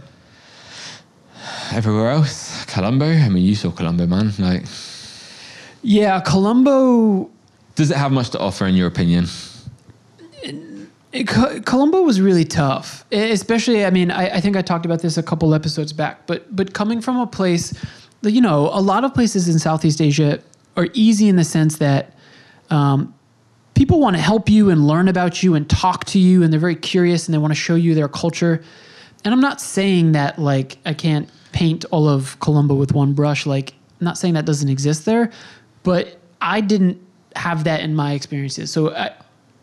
everywhere else, Colombo. I mean, you saw Colombo, man. Like, Yeah, Colombo. Does it have much to offer in your opinion? Colombo was really tough, especially. I mean, I, I think I talked about this a couple episodes back, but but coming from a place, you know, a lot of places in Southeast Asia are easy in the sense that um, people want to help you and learn about you and talk to you, and they're very curious and they want to show you their culture. And I'm not saying that like I can't paint all of Colombo with one brush. Like, I'm not saying that doesn't exist there, but I didn't have that in my experiences. So I,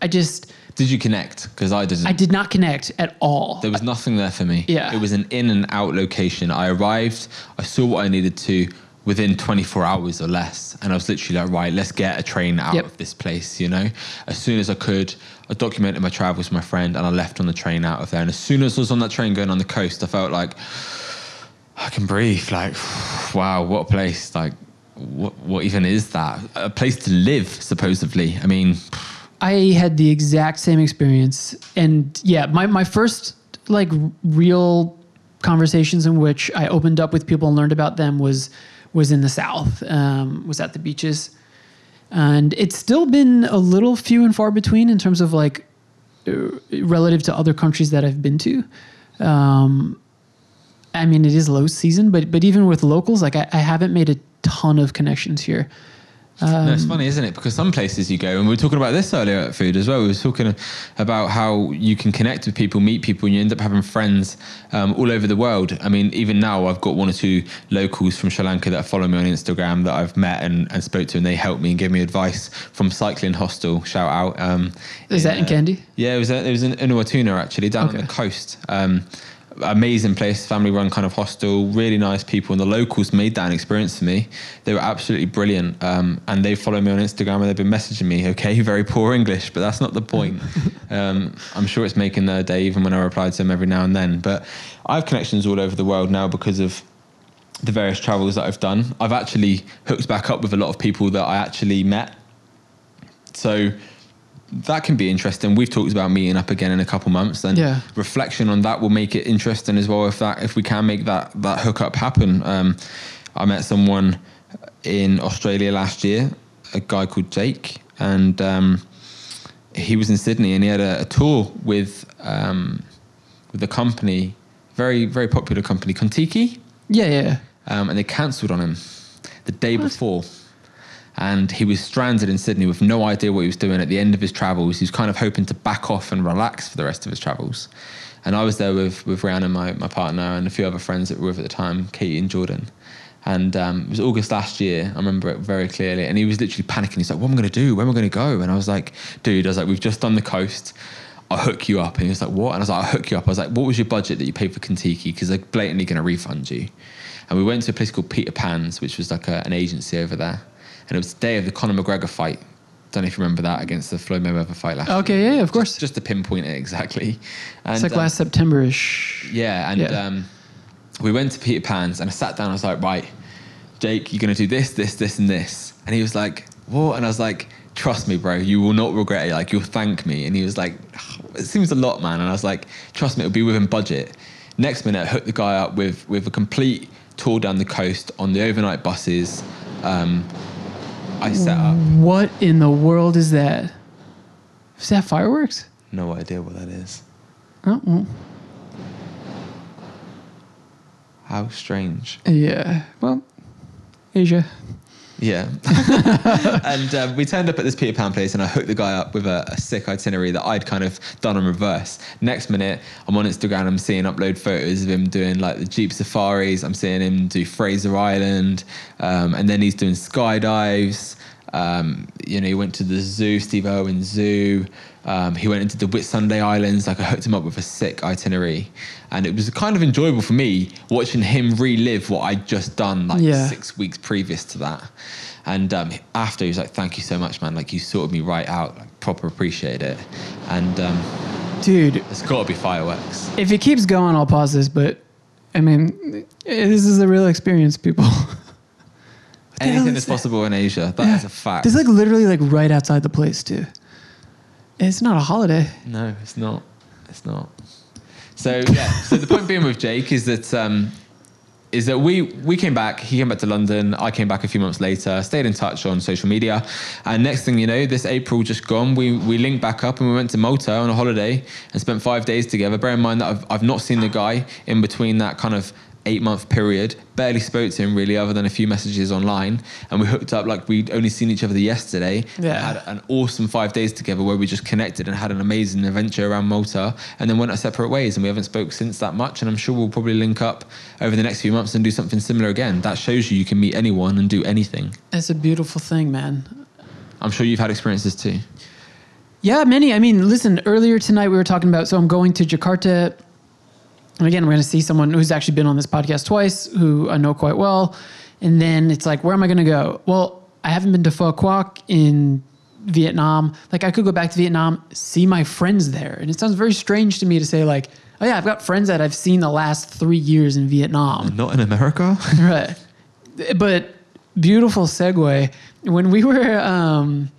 I just. Did you connect? Because I didn't. I did not connect at all. There was nothing there for me. Yeah. It was an in and out location. I arrived, I saw what I needed to within 24 hours or less. And I was literally like, right, let's get a train out Yep. of this place, you know? As soon as I could, I documented my travels with my friend and I left on the train out of there. And as soon as I was on that train going on the coast, I felt like I can breathe. Like, wow, what a place. Like, what, what even is that? A place to live, supposedly. I mean, I had the exact same experience, and yeah, my my first like real conversations in which I opened up with people and learned about them was was in the South. Um, was at the beaches, and it's still been a little few and far between in terms of like uh, relative to other countries that I've been to. Um, I mean, it is low season, but but even with locals, like I, I haven't made a ton of connections here. no, it's funny, isn't it? Because some places you go, and we were talking about this earlier at food as well. We were talking about how you can connect with people, meet people, and you end up having friends um, all over the world. I mean, even now, I've got one or two locals from Sri Lanka that follow me on Instagram that I've met and, and spoke to, and they helped me and gave me advice from Cycling Hostel. Shout out! Um, Is that in uh, Kandy? Yeah, it was it was in Unawatuna actually down Okay. on the coast. Um, amazing place, family run kind of hostel, really nice people, and the locals made that an experience for me. They were absolutely brilliant, um, and they follow me on Instagram and they've been messaging me. Okay, very poor English, but that's not the point. um, I'm sure it's making their day even when I reply to them every now and then. But I have connections all over the world now because of the various travels that I've done. I've actually hooked back up with a lot of people that I actually met. So that can be interesting. We've talked about meeting up again in a couple months, and Yeah. reflection on that will make it interesting as well. If that, if we can make that that hookup happen, um, I met someone in Australia last year, a guy called Jake, and um, he was in Sydney, and he had a, a tour with um, with the company, very very popular company, Contiki Yeah, yeah. um, and they cancelled on him the day before. And he was stranded in Sydney with no idea what he was doing at the end of his travels. He was kind of hoping to back off and relax for the rest of his travels. And I was there with, with Rihanna, my, my partner, and a few other friends that were with at the time, Katie and Jordan. And um, it was August last year. I remember it very clearly. And he was literally panicking. He's like, "What am I going to do? Where am I going to go?" And I was like, "Dude, I was like, we've just done the coast. I'll hook you up." And he was like, "What?" And I was like, "I'll hook you up." I was like, "What was your budget that you paid for Contiki? Because they're blatantly going to refund you." And we went to a place called Peter Pan's, which was like a, an agency over there. And it was the day of the Conor McGregor fight. Don't know if you remember that against the Floyd Mayweather fight last Okay, year. yeah, of course. Just, just to pinpoint it exactly. And, It's like um, last September-ish. yeah, and Yeah. Um, we went to Peter Pan's and I sat down. I was like, right, Jake, you're going to do this, this, this, and this. And he was like, what? And I was like, trust me, bro, you will not regret it. Like, you'll thank me. And he was like, it seems a lot, man. And I was like, trust me, it'll be within budget. Next minute, I hooked the guy up with with a complete tour down the coast on the overnight buses. Um, I set up. What in the world is that? Is that fireworks? No idea what that is. Oh, well, How strange. yeah. Well, Asia. Yeah. and um, we turned up at this Peter Pan place and I hooked the guy up with a, a, sick itinerary that I'd kind of done in reverse. Next minute, I'm on Instagram, I'm seeing upload photos of him doing like the Jeep safaris, I'm seeing him do Fraser Island, um, and then he's doing skydives. Um, you know, he went to the zoo, Steve Irwin Zoo. Um, he went into the Whitsunday Islands. Like I hooked him up with a sick itinerary, and it was kind of enjoyable for me watching him relive what I'd just done like Yeah. six weeks previous to that. And um, after he was like, "Thank you so much, man. Like you sorted me right out. Like, proper appreciate it." And um, Dude, it's got to be fireworks. if it keeps going, I'll pause this, but I mean, this is a real experience, people. Anything is is possible in Asia. that That is a fact. This is like literally like right outside the place, too. It's not a holiday. No, it's not. It's not. So yeah. so the point being with Jake is that um, is that we we came back. He came back to London. I came back a few months later. Stayed in touch on social media, and next thing you know, this April just gone. We we linked back up and we went to Malta on a holiday and spent five days together. Bear in mind that I've I've not seen the guy in between that kind of eight month period. Barely spoke to him really, other than a few messages online, and we hooked up like we'd only seen each other yesterday. Yeah. Had an awesome five days together where we just connected and had an amazing adventure around Malta and then went our separate ways and we haven't spoke since that much and I'm sure we'll probably link up over the next few months and do something similar again. That shows you you can meet anyone and do anything. It's a beautiful thing, man. I'm sure you've had experiences too. Yeah, many. I mean, listen, earlier tonight we were talking about, so I'm going to Jakarta. And again, we're going to see someone who's actually been on this podcast twice, who I know quite well. And then it's like, where am I going to go? Well, I haven't been to Phu Quoc in Vietnam. Like, I could go back to Vietnam, see my friends there. And it sounds very strange to me to say, like, oh, yeah, I've got friends that I've seen the last three years in Vietnam. Not in America? right. But beautiful segue. When we were um,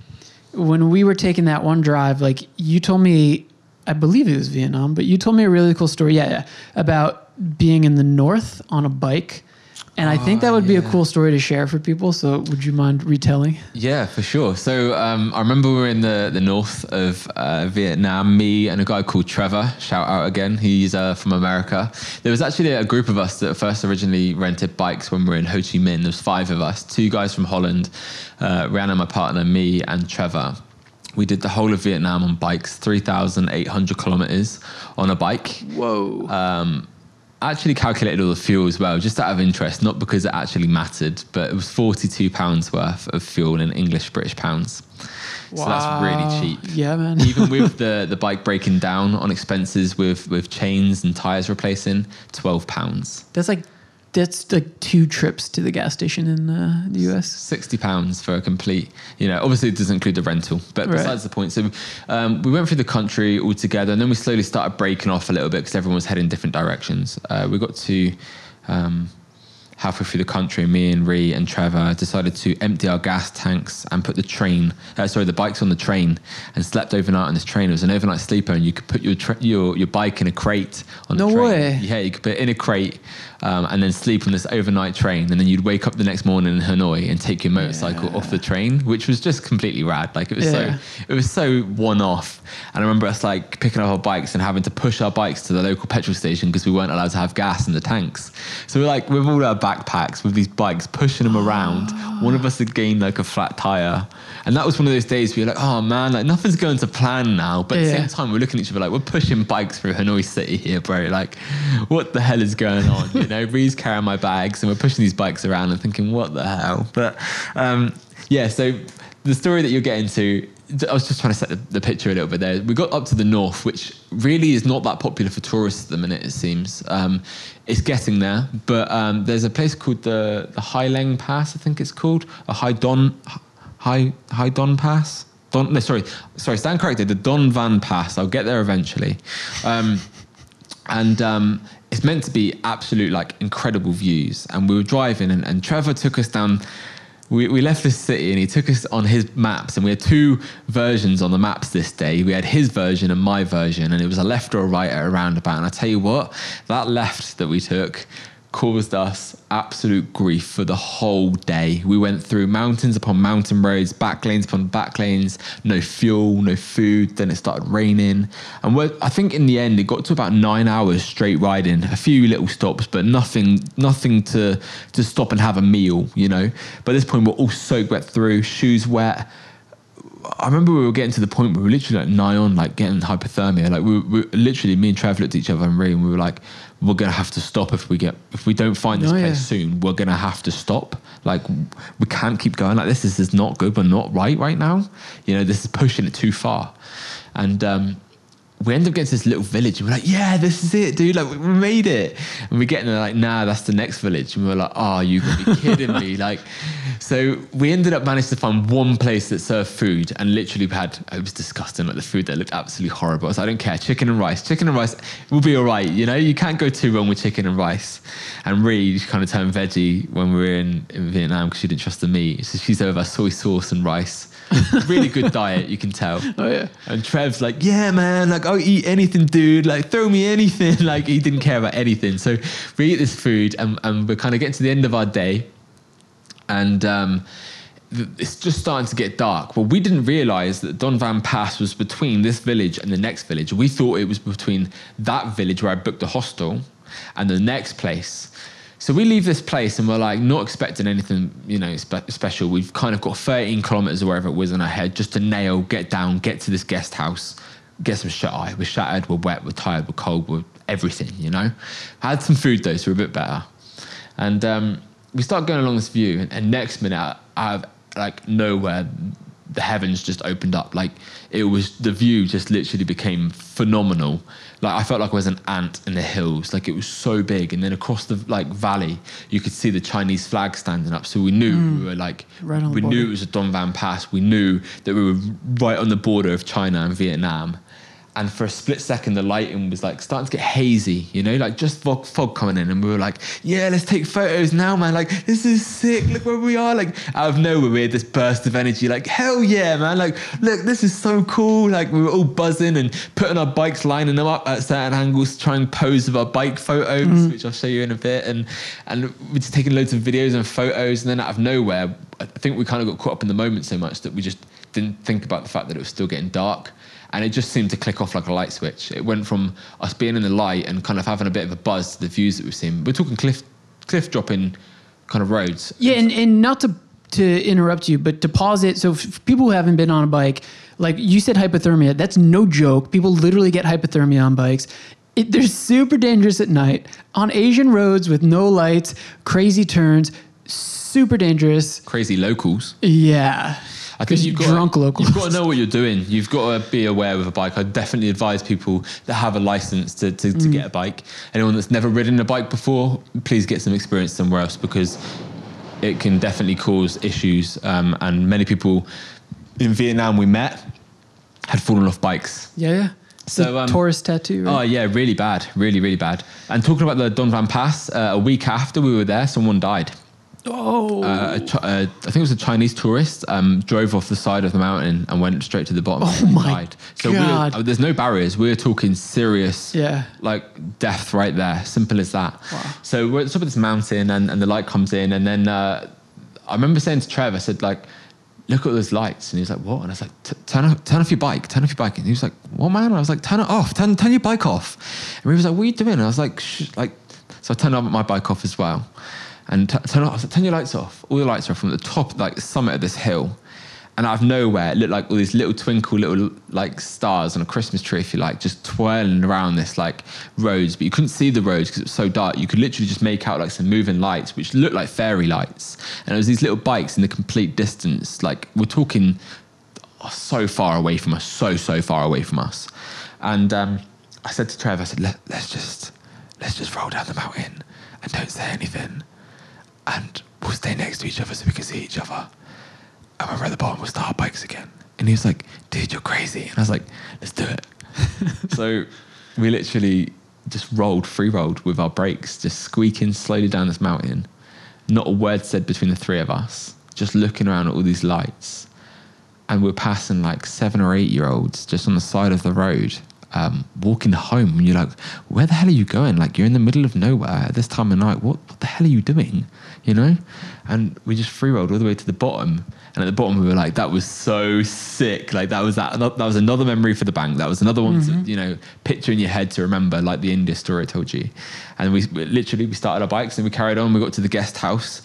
when we were taking that one drive, like you told me, I believe it was Vietnam, but you told me a really cool story. Yeah, yeah, about being in the north on a bike. And I think that would be a cool story to share for people. So would you mind retelling? Yeah, for sure. So um, I remember we were in the, the north of uh, Vietnam, me and a guy called Trevor, shout out again, he's uh, from America. There was actually a group of us that first originally rented bikes when we were in Ho Chi Minh. There was five of us, two guys from Holland, uh, Rihanna, my partner, me and Trevor. We did the whole of Vietnam on bikes, 3,800 kilometers on a bike Whoa. um, actually calculated all the fuel as well, just out of interest, not because it actually mattered, but it was forty-two pounds worth of fuel in English British pounds. Wow. So that's really cheap. Yeah, man. Even with the the bike breaking down on expenses with with chains and tires replacing, twelve pounds. That's like that's like two trips to the gas station in uh, the US. Sixty pounds for a complete, you know. Obviously, it doesn't include the rental, but Right. besides the point. So um, we went through the country all together, and then we slowly started breaking off a little bit because everyone was heading different directions. Uh, we got to um, halfway through the country. Me and Ree and Trevor decided to empty our gas tanks and put the train, uh, sorry, the bikes on the train, and slept overnight on this train. It was an overnight sleeper, and you could put your tra- your your bike in a crate on the No train. way. Yeah, you could put it in a crate um, and then sleep on this overnight train. And then you'd wake up the next morning in Hanoi and take your motorcycle off the train, which was just completely rad. Like it was Yeah. so, it was so one off. And I remember us like picking up our bikes and having to push our bikes to the local petrol station because we weren't allowed to have gas in the tanks. So we're like with all our backpacks with these bikes pushing them around. One of us had gained like a flat tire. And that was one of those days where you're like, oh man, like nothing's going to plan now. But at the same time, we're looking at each other like, we're pushing bikes through Hanoi City here, bro. Like, what the hell is going on? You know, Ree's carrying my bags and we're pushing these bikes around and thinking, what the hell? But um, yeah, so the story that you're getting to, I was just trying to set the, the picture a little bit there. We got up to the north, which really is not that popular for tourists at the minute, it seems. Um, it's getting there, but um, there's a place called the, the Hai Leng Pass, I think it's called, a Hai Don, Hai, Hai Don Pass. Don, no, sorry, sorry, stand corrected. The Don Van Pass. I'll get there eventually. Um, and um, it's meant to be absolute like incredible views. And we were driving, and, and Trevor took us down. We, we left this city, and he took us on his maps. And we had two versions on the maps this day. We had his version and my version, and it was a left or a right at a roundabout. And I tell you what, that left that we took caused us absolute grief for the whole day. We went through mountains upon mountain roads, back lanes upon back lanes, no fuel, no food. Then it started raining. And we're, I think in the end, it got to about nine hours straight riding, a few little stops, but nothing nothing to, to stop and have a meal, you know. By this point, we're all soaked wet through, shoes wet. I remember we were getting to the point where we were literally like nigh on, like getting hypothermia. Like we, we literally, me and Trev looked at each other and Ray, and we were like, "We're gonna have to stop if we get if we don't find this Oh, place yeah. soon. We're gonna have to stop. Like we can't keep going like this. This is not good. We're not right right now. You know, this is pushing it too far." And um, we end up getting to this little village, and we're like, "Yeah, this is it, dude! Like we made it." And we get in there like, "Nah, that's the next village." And we we're like, "Oh, you gotta be kidding me!" Like, so we ended up managing to find one place that served food, and literally had it was disgusting. Like the food there looked absolutely horrible. So I don't care. Chicken and rice, chicken and rice will be all right. You know, you can't go too wrong with chicken and rice. And Ree kind of turned veggie when we were in, in Vietnam because she didn't trust the meat. So she's over soy sauce and rice. really good diet, you can tell. Oh, yeah. And Trev's like, yeah, man, like I'll eat anything, dude. Like throw me anything. Like he didn't care about anything. So we eat this food and, and we're kind of getting to the end of our day. And um, it's just starting to get dark. Well, we didn't realize that Don Van Pass was between this village and the next village. We thought it was between that village where I booked the hostel and the next place. So we leave this place and we're like not expecting anything, you know, spe- special. We've kind of got 13 kilometers or wherever it was in our head just to nail, get down, get to this guest house, get some shut eye. We're shattered, we're wet, we're tired, we're cold, we're everything, you know. had some food though, so we're a bit better. And um, we start going along this view, and, and next minute, out of like nowhere, the heavens just opened up. Like it was the view just literally became phenomenal. Like I felt like I was an ant in the hills. Like it was so big, and then across the like valley, you could see the Chinese flag standing up. So we knew we were like, Right we knew it was a Don Van Pass. We knew that we were right on the border of China and Vietnam. And for a split second, the lighting was like starting to get hazy, you know, like just fog, fog coming in. And we were like, yeah, let's take photos now, man. Like, this is sick. Look where we are. Like, out of nowhere, we had this burst of energy. Like, hell yeah, man. Like, look, this is so cool. Like, we were all buzzing and putting our bikes, lining them up at certain angles trying to try and pose with our bike photos, mm. which I'll show you in a bit. And, and we're just taking loads of videos and photos. And then out of nowhere, I think we kind of got caught up in the moment so much that we just didn't think about the fact that it was still getting dark and it just seemed to click off like a light switch. It went from us being in the light and kind of having a bit of a buzz to the views that we've seen. We're talking cliff cliff dropping kind of roads. Yeah, and, and not to to interrupt you, but to pause it. So, for people who haven't been on a bike, like you said, hypothermia. That's no joke. People literally get hypothermia on bikes. It, they're super dangerous at night on Asian roads with no lights, crazy turns, super dangerous. Crazy locals. Yeah, I think you've got drunk. You've got to know what you're doing. You've got to be aware with a bike. I definitely advise people that have a license to, to, to Mm. get a bike. Anyone that's never ridden a bike before, please get some experience somewhere else because it can definitely cause issues. Um, and many people in Vietnam we met had fallen off bikes. Yeah, yeah. So, um, Taurus tattoo. Oh yeah, really bad, really really bad. And talking about the Don Van Pass, uh, a week after we were there, someone died. Oh, Uh, a uh, I think it was a Chinese tourist um, drove off the side of the mountain and went straight to the bottom. Oh my died. So God. We're, uh, there's no barriers. We're talking serious, Yeah. like death right there. Simple as that. Wow. So we're at the top of this mountain and, and the light comes in and then uh, I remember saying to Trev, I said like, look at those lights. And he was like, what? And I was like, turn off, turn off your bike, turn off your bike. And he was like, what man? And I was like, turn it off, turn, turn your bike off. And he was like, what are you doing? And I was like, Shh, like, so I turned my bike off as well. And t- turn, off, turn your lights off. All the lights are from the top, like the summit of this hill. And out of nowhere, it looked like all these little twinkle, little like stars on a Christmas tree, if you like, just twirling around this like roads. But you couldn't see the roads because it was so dark. You could literally just make out like some moving lights, which looked like fairy lights. And it was these little bikes in the complete distance. Like we're talking so far away from us, so so far away from us. And um, I said to Trev, I said, Let, let's just let's just roll down the mountain and don't say anything, and we'll stay next to each other so we can see each other. And we're at the bottom, we'll start our bikes again. And he was like, dude, you're crazy. And I was like, let's do it. so we literally just rolled, free rolled with our brakes, just squeaking slowly down this mountain. Not a word said between the three of us, just looking around at all these lights. And we're passing like seven or eight year olds just on the side of the road. Um, walking home and you're like, where the hell are you going? Like you're in the middle of nowhere at this time of night. What, what the hell are you doing? You know? And we just free rolled all the way to the bottom. And at the bottom, we were like, that was so sick. Like that was that, that was another memory for the bank. That was another one, to, you know, picture in your head to remember, like the India story I told you. And we we literally, we started our bikes and we carried on. We got to the guest house.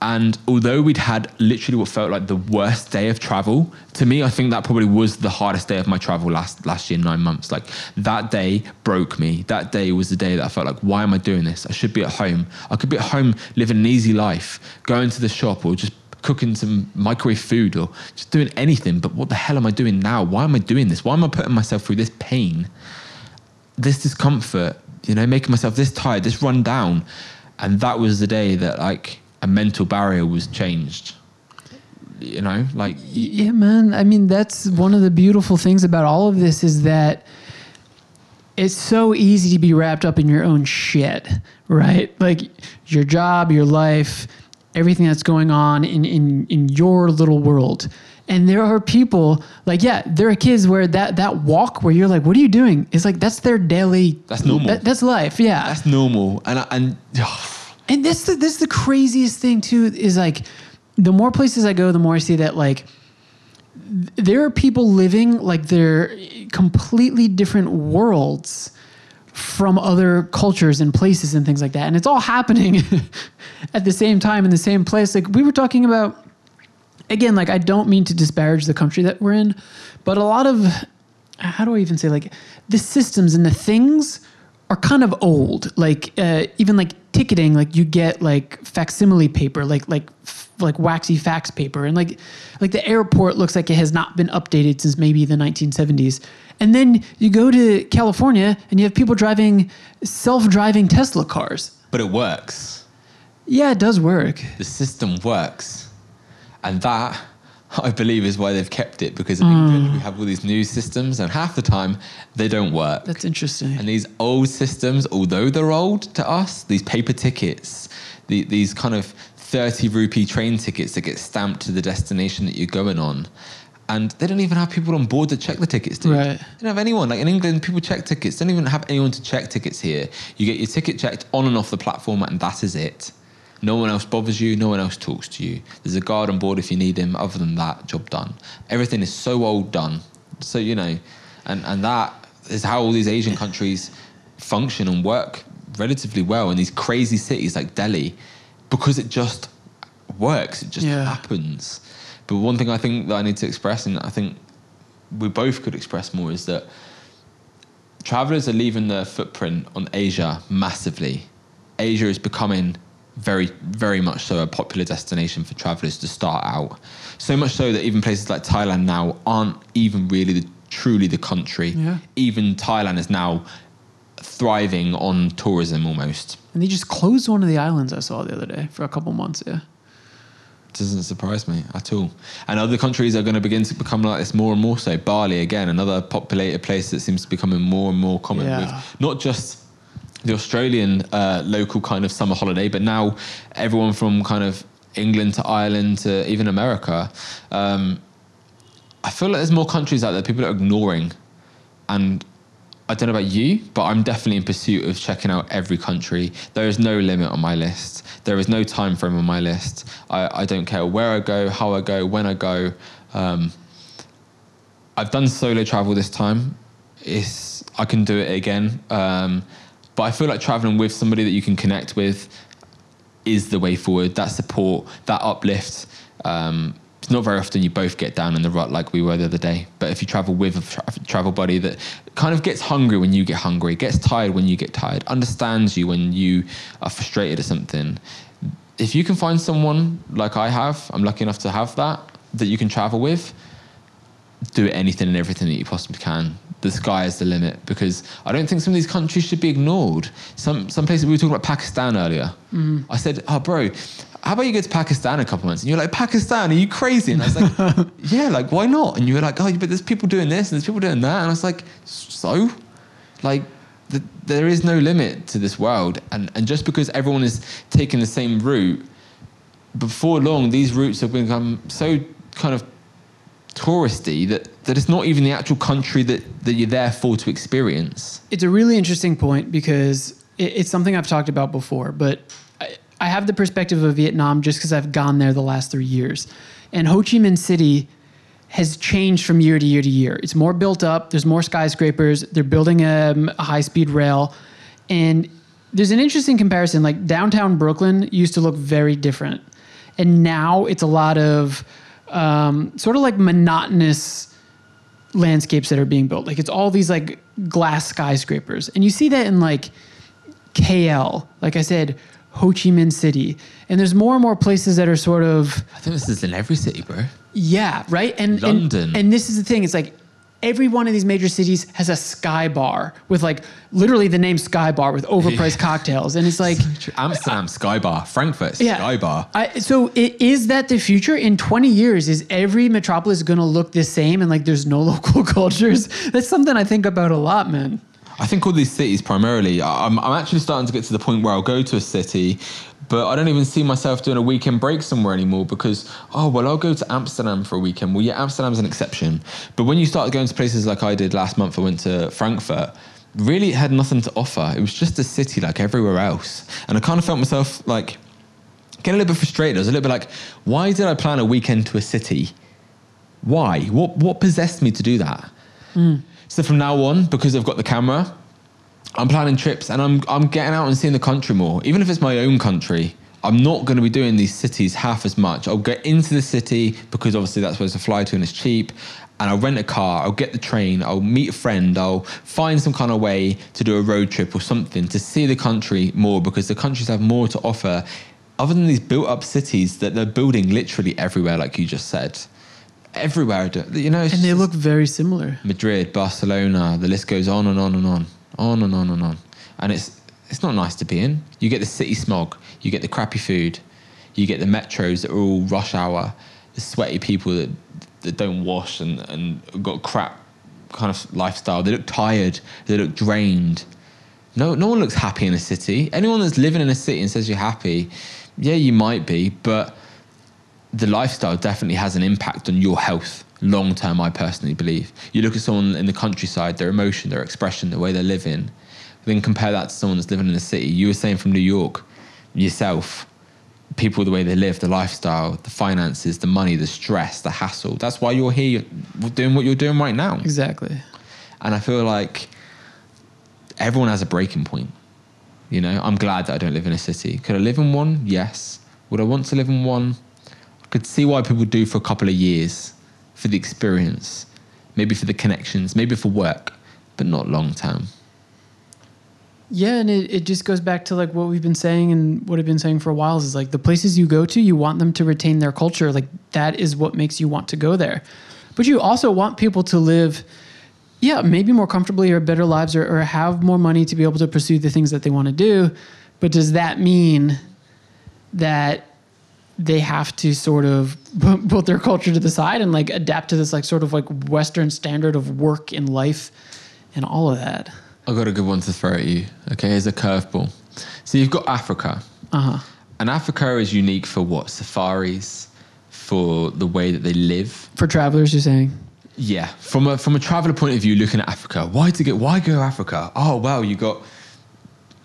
And although we'd had literally what felt like the worst day of travel, to me, I think that probably was the hardest day of my travel last last year, nine months. Like that day broke me. That day was the day that I felt like, why am I doing this? I should be at home. I could be at home living an easy life, going to the shop or just cooking some microwave food or just doing anything. But what the hell am I doing now? Why am I doing this? Why am I putting myself through this pain, this discomfort, you know, making myself this tired, this run down? And that was the day that like a mental barrier was changed. You know, like Yeah, man. I mean, that's one of the beautiful things about all of this is that it's so easy to be wrapped up in your own shit, right? Like your job, your life, everything that's going on in, in, in your little world. And there are people like, yeah, there are kids where that, that walk where you're like, what are you doing? It's like, that's their daily. That's normal. that- that's life. Yeah. that's normal. And I- and And this the, this is the craziest thing too is like the more places I go, the more I see that like th- there are people living like they're completely different worlds from other cultures and places and things like that. And it's all happening at the same time in the same place. Like we were talking about again, like I don't mean to disparage the country that we're in, but a lot of how do I even say like the systems and the things are kind of old. Like uh, even like ticketing, like you get like facsimile paper, like like f- like waxy fax paper, and like like the airport looks like it has not been updated since maybe the 1970s. And then you go to California and you have people driving self-driving Tesla cars. but it works. Yeah, it does work. The system works, and that I believe is why they've kept it because in England hmm. we have all these new systems, and half the time they don't work. That's interesting. And these old systems, although they're old to us, these paper tickets, the, these kind of 30 rupee train tickets that get stamped to the destination that you're going on. And they don't even have people on board to check the tickets, dude. Right. They don't have anyone. Like in England, people check tickets. They don't even have anyone to check tickets here. You get your ticket checked on and off the platform, and that is it. No one else bothers you. No one else talks to you. There's a guard on board if you need him. Other than that, job done. Everything is so old done. So you know, and and that is how all these Asian countries function and work relatively well in these crazy cities like Delhi, because it just works. It just Yeah. happens. But one thing I think that I need to express, and I think we both could express more, is that travelers are leaving their footprint on Asia massively. Asia is becoming very, very much so a popular destination for travelers to start out. So much so that even places like Thailand now aren't even really the, truly the country. Yeah. Even Thailand is now thriving on tourism almost. And they just closed one of the islands I saw the other day for a couple months. Yeah. doesn't surprise me at all. And other countries are going to begin to become like this more and more so. Bali, again, another populated place that seems to be becoming more and more common Yeah. with not just the Australian uh, local kind of summer holiday, but now everyone from kind of England to Ireland to even America. Um, I feel like there's more countries out there people are ignoring. And I don't know about you, but I'm definitely in pursuit of checking out every country. There is no limit on my list. There is no time frame on my list. I, I don't care where I go, how I go, when I go. Um, I've done solo travel this time. It's I can do it again. Um, but I feel like traveling with somebody that you can connect with is the way forward. That support, that uplift. Um, it's not very often you both get down in the rut like we were the other day. But if you travel with a tra- travel buddy that kind of gets hungry when you get hungry, gets tired when you get tired, understands you when you are frustrated or something. If you can find someone like I have, I'm lucky enough to have that, that you can travel with, do anything and everything that you possibly can. The sky is the limit because I don't think some of these countries should be ignored. Some some places we were talking about Pakistan earlier. Mm. I said, "Oh, bro, how about you go to Pakistan a couple months?" And you're like, "Pakistan? Are you crazy?" And I was like, "Yeah, like why not?" And you were like, "Oh, but there's people doing this and there's people doing that." And I was like, "So, like." th there is no limit to this world, and, and just because everyone is taking the same route, before long, these routes have become so kind of touristy that that it's not even the actual country that, that you're there for to experience. It's a really interesting point because it, it's something I've talked about before, but I, I have the perspective of Vietnam just because I've gone there the last three years. And Ho Chi Minh City has changed from year to year to year. It's more built up, there's more skyscrapers, they're building a, um, a high speed rail. And there's an interesting comparison. Like downtown Brooklyn used to look very different. And now it's a lot of um, sort of like monotonous landscapes that are being built. Like it's all these like glass skyscrapers. And you see that in like KL, like I said, Ho Chi Minh City. And there's more and more places that are sort of I think this is in every city, bro. yeah, right? And and- London. And, this is the thing, it's like every one of these major cities has a sky bar with like literally the name Sky Bar with overpriced cocktails. And it's like Amsterdam, Sky Bar. Frankfurt, yeah. Sky Bar. I, so i- is that the future in 20 years? Is every metropolis going to look the same and like there's no local cultures? That's something I think about a lot, man. I think all these cities primarily, I'm, I'm actually starting to get to the point where I'll go to a city, but I don't even see myself doing a weekend break somewhere anymore because, oh, well, I'll go to Amsterdam for a weekend. Well, yeah, Amsterdam's an exception. But when you start going to places like I did last month, I went to Frankfurt. Really, it had nothing to offer. It was just a city like everywhere else. And I kind of felt myself like getting a little bit frustrated. I was a little bit like, why did I plan a weekend to a city? Why? What what possessed me to do that? Mm. So from now on, because I've got the camera, I'm planning trips and I'm I'm getting out and seeing the country more. Even if it's my own country, I'm not going to be doing these cities half as much. I'll get into the city because obviously that's where it's to fly to and it's cheap. And I'll rent a car, I'll get the train, I'll meet a friend, I'll find some kind of way to do a road trip or something to see the country more because the countries have more to offer other than these built up cities that they're building literally everywhere, like you just said. Everywhere, you know. And they look very similar. Madrid, Barcelona, the list goes on and on and on, Oh, on and on and on. And it's it's not nice to be in. You get the city smog, you get the crappy food, you get the metros that are all rush hour, the sweaty people that that don't wash and and got crap kind of lifestyle. They look tired, they look drained. No, no one looks happy in a city. Anyone that's living in a city and says you're happy, yeah, you might be, but the lifestyle definitely has an impact on your health long term. I personally believe. You look at someone in the countryside, their emotion, their expression, the way they're living, then compare that to someone that's living in a city. You were saying from New York, yourself, people the way they live, the lifestyle, the finances, the money, the stress, the hassle. That's why you're here doing what you're doing right now. Exactly. And I feel like everyone has a breaking point. You know, I'm glad that I don't live in a city. Could I live in one? Yes. Would I want to live in one? I could see why people do for a couple of years for the experience, maybe for the connections, maybe for work, but not long term. Yeah, and it, it just goes back to like what we've been saying and what I've been saying for a while is like the places you go to, you want them to retain their culture. Like that is what makes you want to go there. But you also want people to live, yeah, maybe more comfortably or better lives or, or have more money to be able to pursue the things that they want to do. But does that mean that they have to sort of put their culture to the side and like adapt to this like sort of like Western standard of work and life and all of that? I got a good one to throw at you. Okay, here's a curveball. So you've got Africa. Uh huh. And Africa is unique for what? Safaris, for the way that they live. For travelers, you're saying? Yeah, from a from a traveler point of view, looking at Africa, why to get why go Africa? Oh well, you got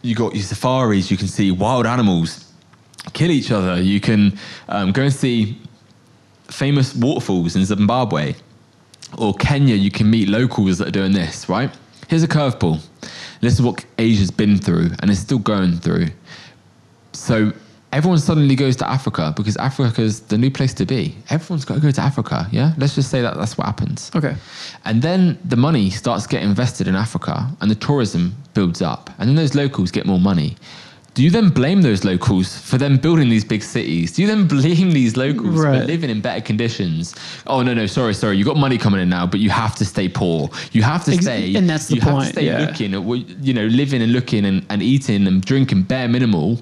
you got your safaris. You can see wild animals kill each other. You can um, go and see famous waterfalls in Zimbabwe or Kenya. You can meet locals that are doing this. Right? Here's a curveball. This is what Asia's been through and is still going through. So everyone suddenly goes to Africa because Africa's the new place to be. Everyone's got to go to Africa. Yeah, let's just say that that's what happens. Okay. And then the money starts getting invested in Africa and the tourism builds up. And then those locals get more money. Do you then blame those locals for them building these big cities? Do you then blame these locals Right. for living in better conditions? Oh no, no, sorry, sorry. You got money coming in now, but you have to stay poor. You have to Ex- stay and that's the you have point, to stay yeah. looking at what you know, living and looking and, and eating and drinking bare minimal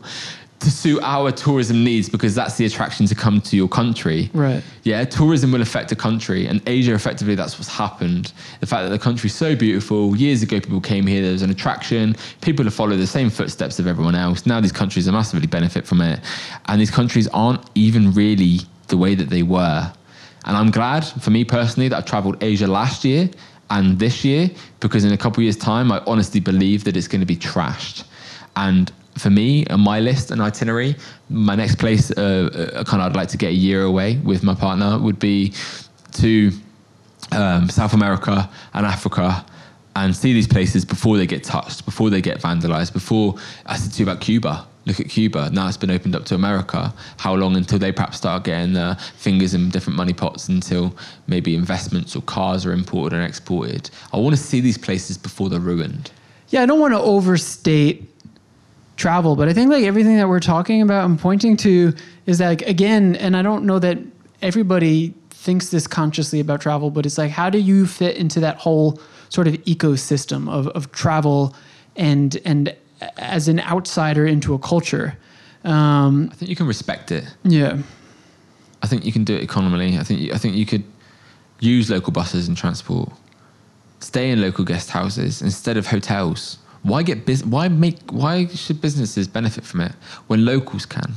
to suit our tourism needs because that's the attraction to come to your country. Right. Yeah, tourism will affect a country, and Asia effectively that's what's happened. The fact that the country's so beautiful. Years ago, people came here. There was an attraction. People have followed the same footsteps of everyone else. Now these countries are massively benefit from it, and these countries aren't even really the way that they were. And I'm glad for me personally that I traveled Asia last year and this year because in a couple of years' time, I honestly believe that it's going to be trashed. And for me, on my list and itinerary, my next place, uh, uh, kind of I'd like to get a year away with my partner would be to um, South America and Africa and see these places before they get touched, before they get vandalized, before I said to you about Cuba. Look at Cuba. Now it's been opened up to America. How long until they perhaps start getting their fingers in different money pots until maybe investments or cars are imported and exported? I want to see these places before they're ruined. Yeah, I don't want to overstate travel, but I think like everything that we're talking about and pointing to is like again, and I don't know that everybody thinks this consciously about travel, but it's like how do you fit into that whole sort of ecosystem of, of travel and and as an outsider into a culture? Um, I think you can respect it. yeah. I think you can do it economically. I think I think you could use local buses and transport. Stay in local guest houses instead of hotels. Why get bus- Why make? Why should businesses benefit from it when locals can?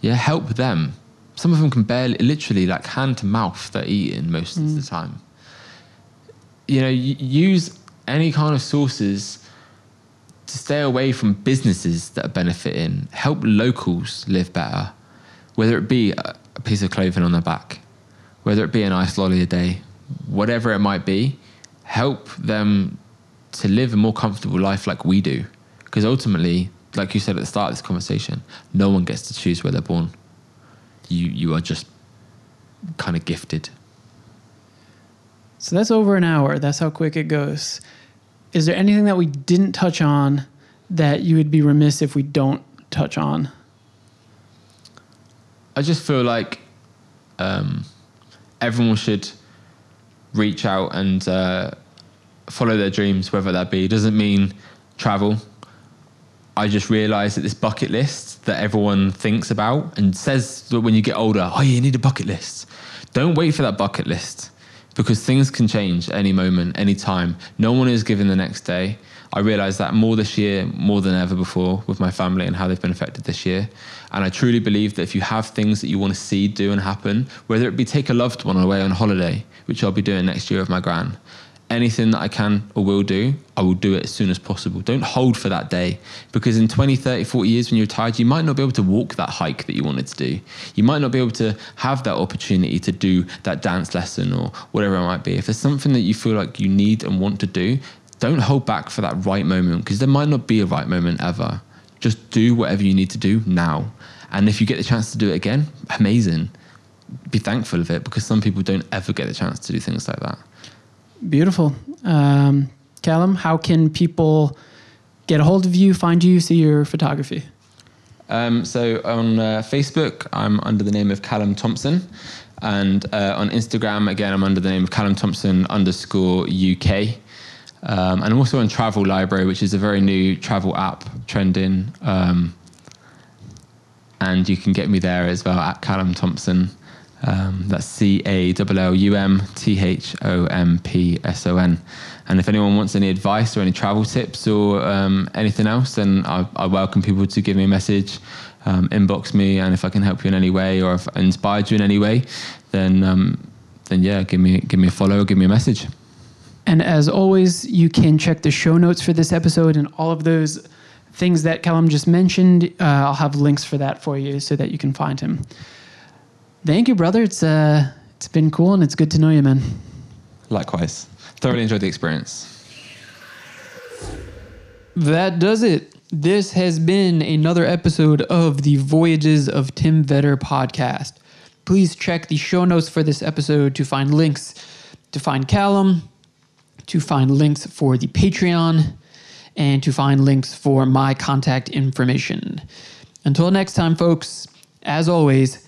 Yeah, help them. Some of them can barely, literally, like hand to mouth, they're eating most of the mm. time. You know, y- use any kind of sources to stay away from businesses that are benefiting. Help locals live better, whether it be a a piece of clothing on their back, whether it be an ice lolly a day, whatever it might be. Help them to live a more comfortable life like we do. Because ultimately, like you said at the start of this conversation, no one gets to choose where they're born. You you are just kind of gifted. So that's over an hour. That's how quick it goes. Is there anything that we didn't touch on that you would be remiss if we don't touch on? I just feel like um, everyone should reach out and uh, follow their dreams, whether that be. It doesn't mean travel. I just realised that this bucket list that everyone thinks about and says that when you get older, oh, you need a bucket list. Don't wait for that bucket list because things can change any moment, any time. No one is given the next day. I realised that more this year, more than ever before, with my family and how they've been affected this year. And I truly believe that if you have things that you want to see do and happen, whether it be take a loved one away on holiday, which I'll be doing next year with my gran, anything that I can or will do, I will do it as soon as possible. Don't hold for that day because in 20, 30, 40 years when you're retired, you might not be able to walk that hike that you wanted to do. You might not be able to have that opportunity to do that dance lesson or whatever it might be. If there's something that you feel like you need and want to do, don't hold back for that right moment because there might not be a right moment ever. Just do whatever you need to do now. And if you get the chance to do it again, amazing. Be thankful of it because some people don't ever get the chance to do things like that. Beautiful. Um, Callum, how can people get a hold of you, find you, see your photography? Um, so on uh, Facebook, I'm under the name of Callum Thompson. And uh, on Instagram, again, I'm under the name of Callum Thompson underscore UK. Um, and I'm also on Travel Library, which is a very new travel app trending. Um, and you can get me there as well at Callum Thompson. Um, that's C A L L U M T H O M P S O N. And if anyone wants any advice or any travel tips or um, anything else, then I, I welcome people to give me a message, um, inbox me, and if I can help you in any way or if I inspired you in any way, then um, then yeah, give me give me a follow, give me a message. And as always, you can check the show notes for this episode and all of those things that Callum just mentioned. Uh, I'll have links for that for you so that you can find him. Thank you, brother. It's uh, it's been cool and it's good to know you, man. Likewise, thoroughly enjoyed the experience. That does it. This has been another episode of the Voyages of Tim Vetter podcast. Please check the show notes for this episode to find links to find Callum, to find links for the Patreon, and to find links for my contact information. Until next time, folks, as always,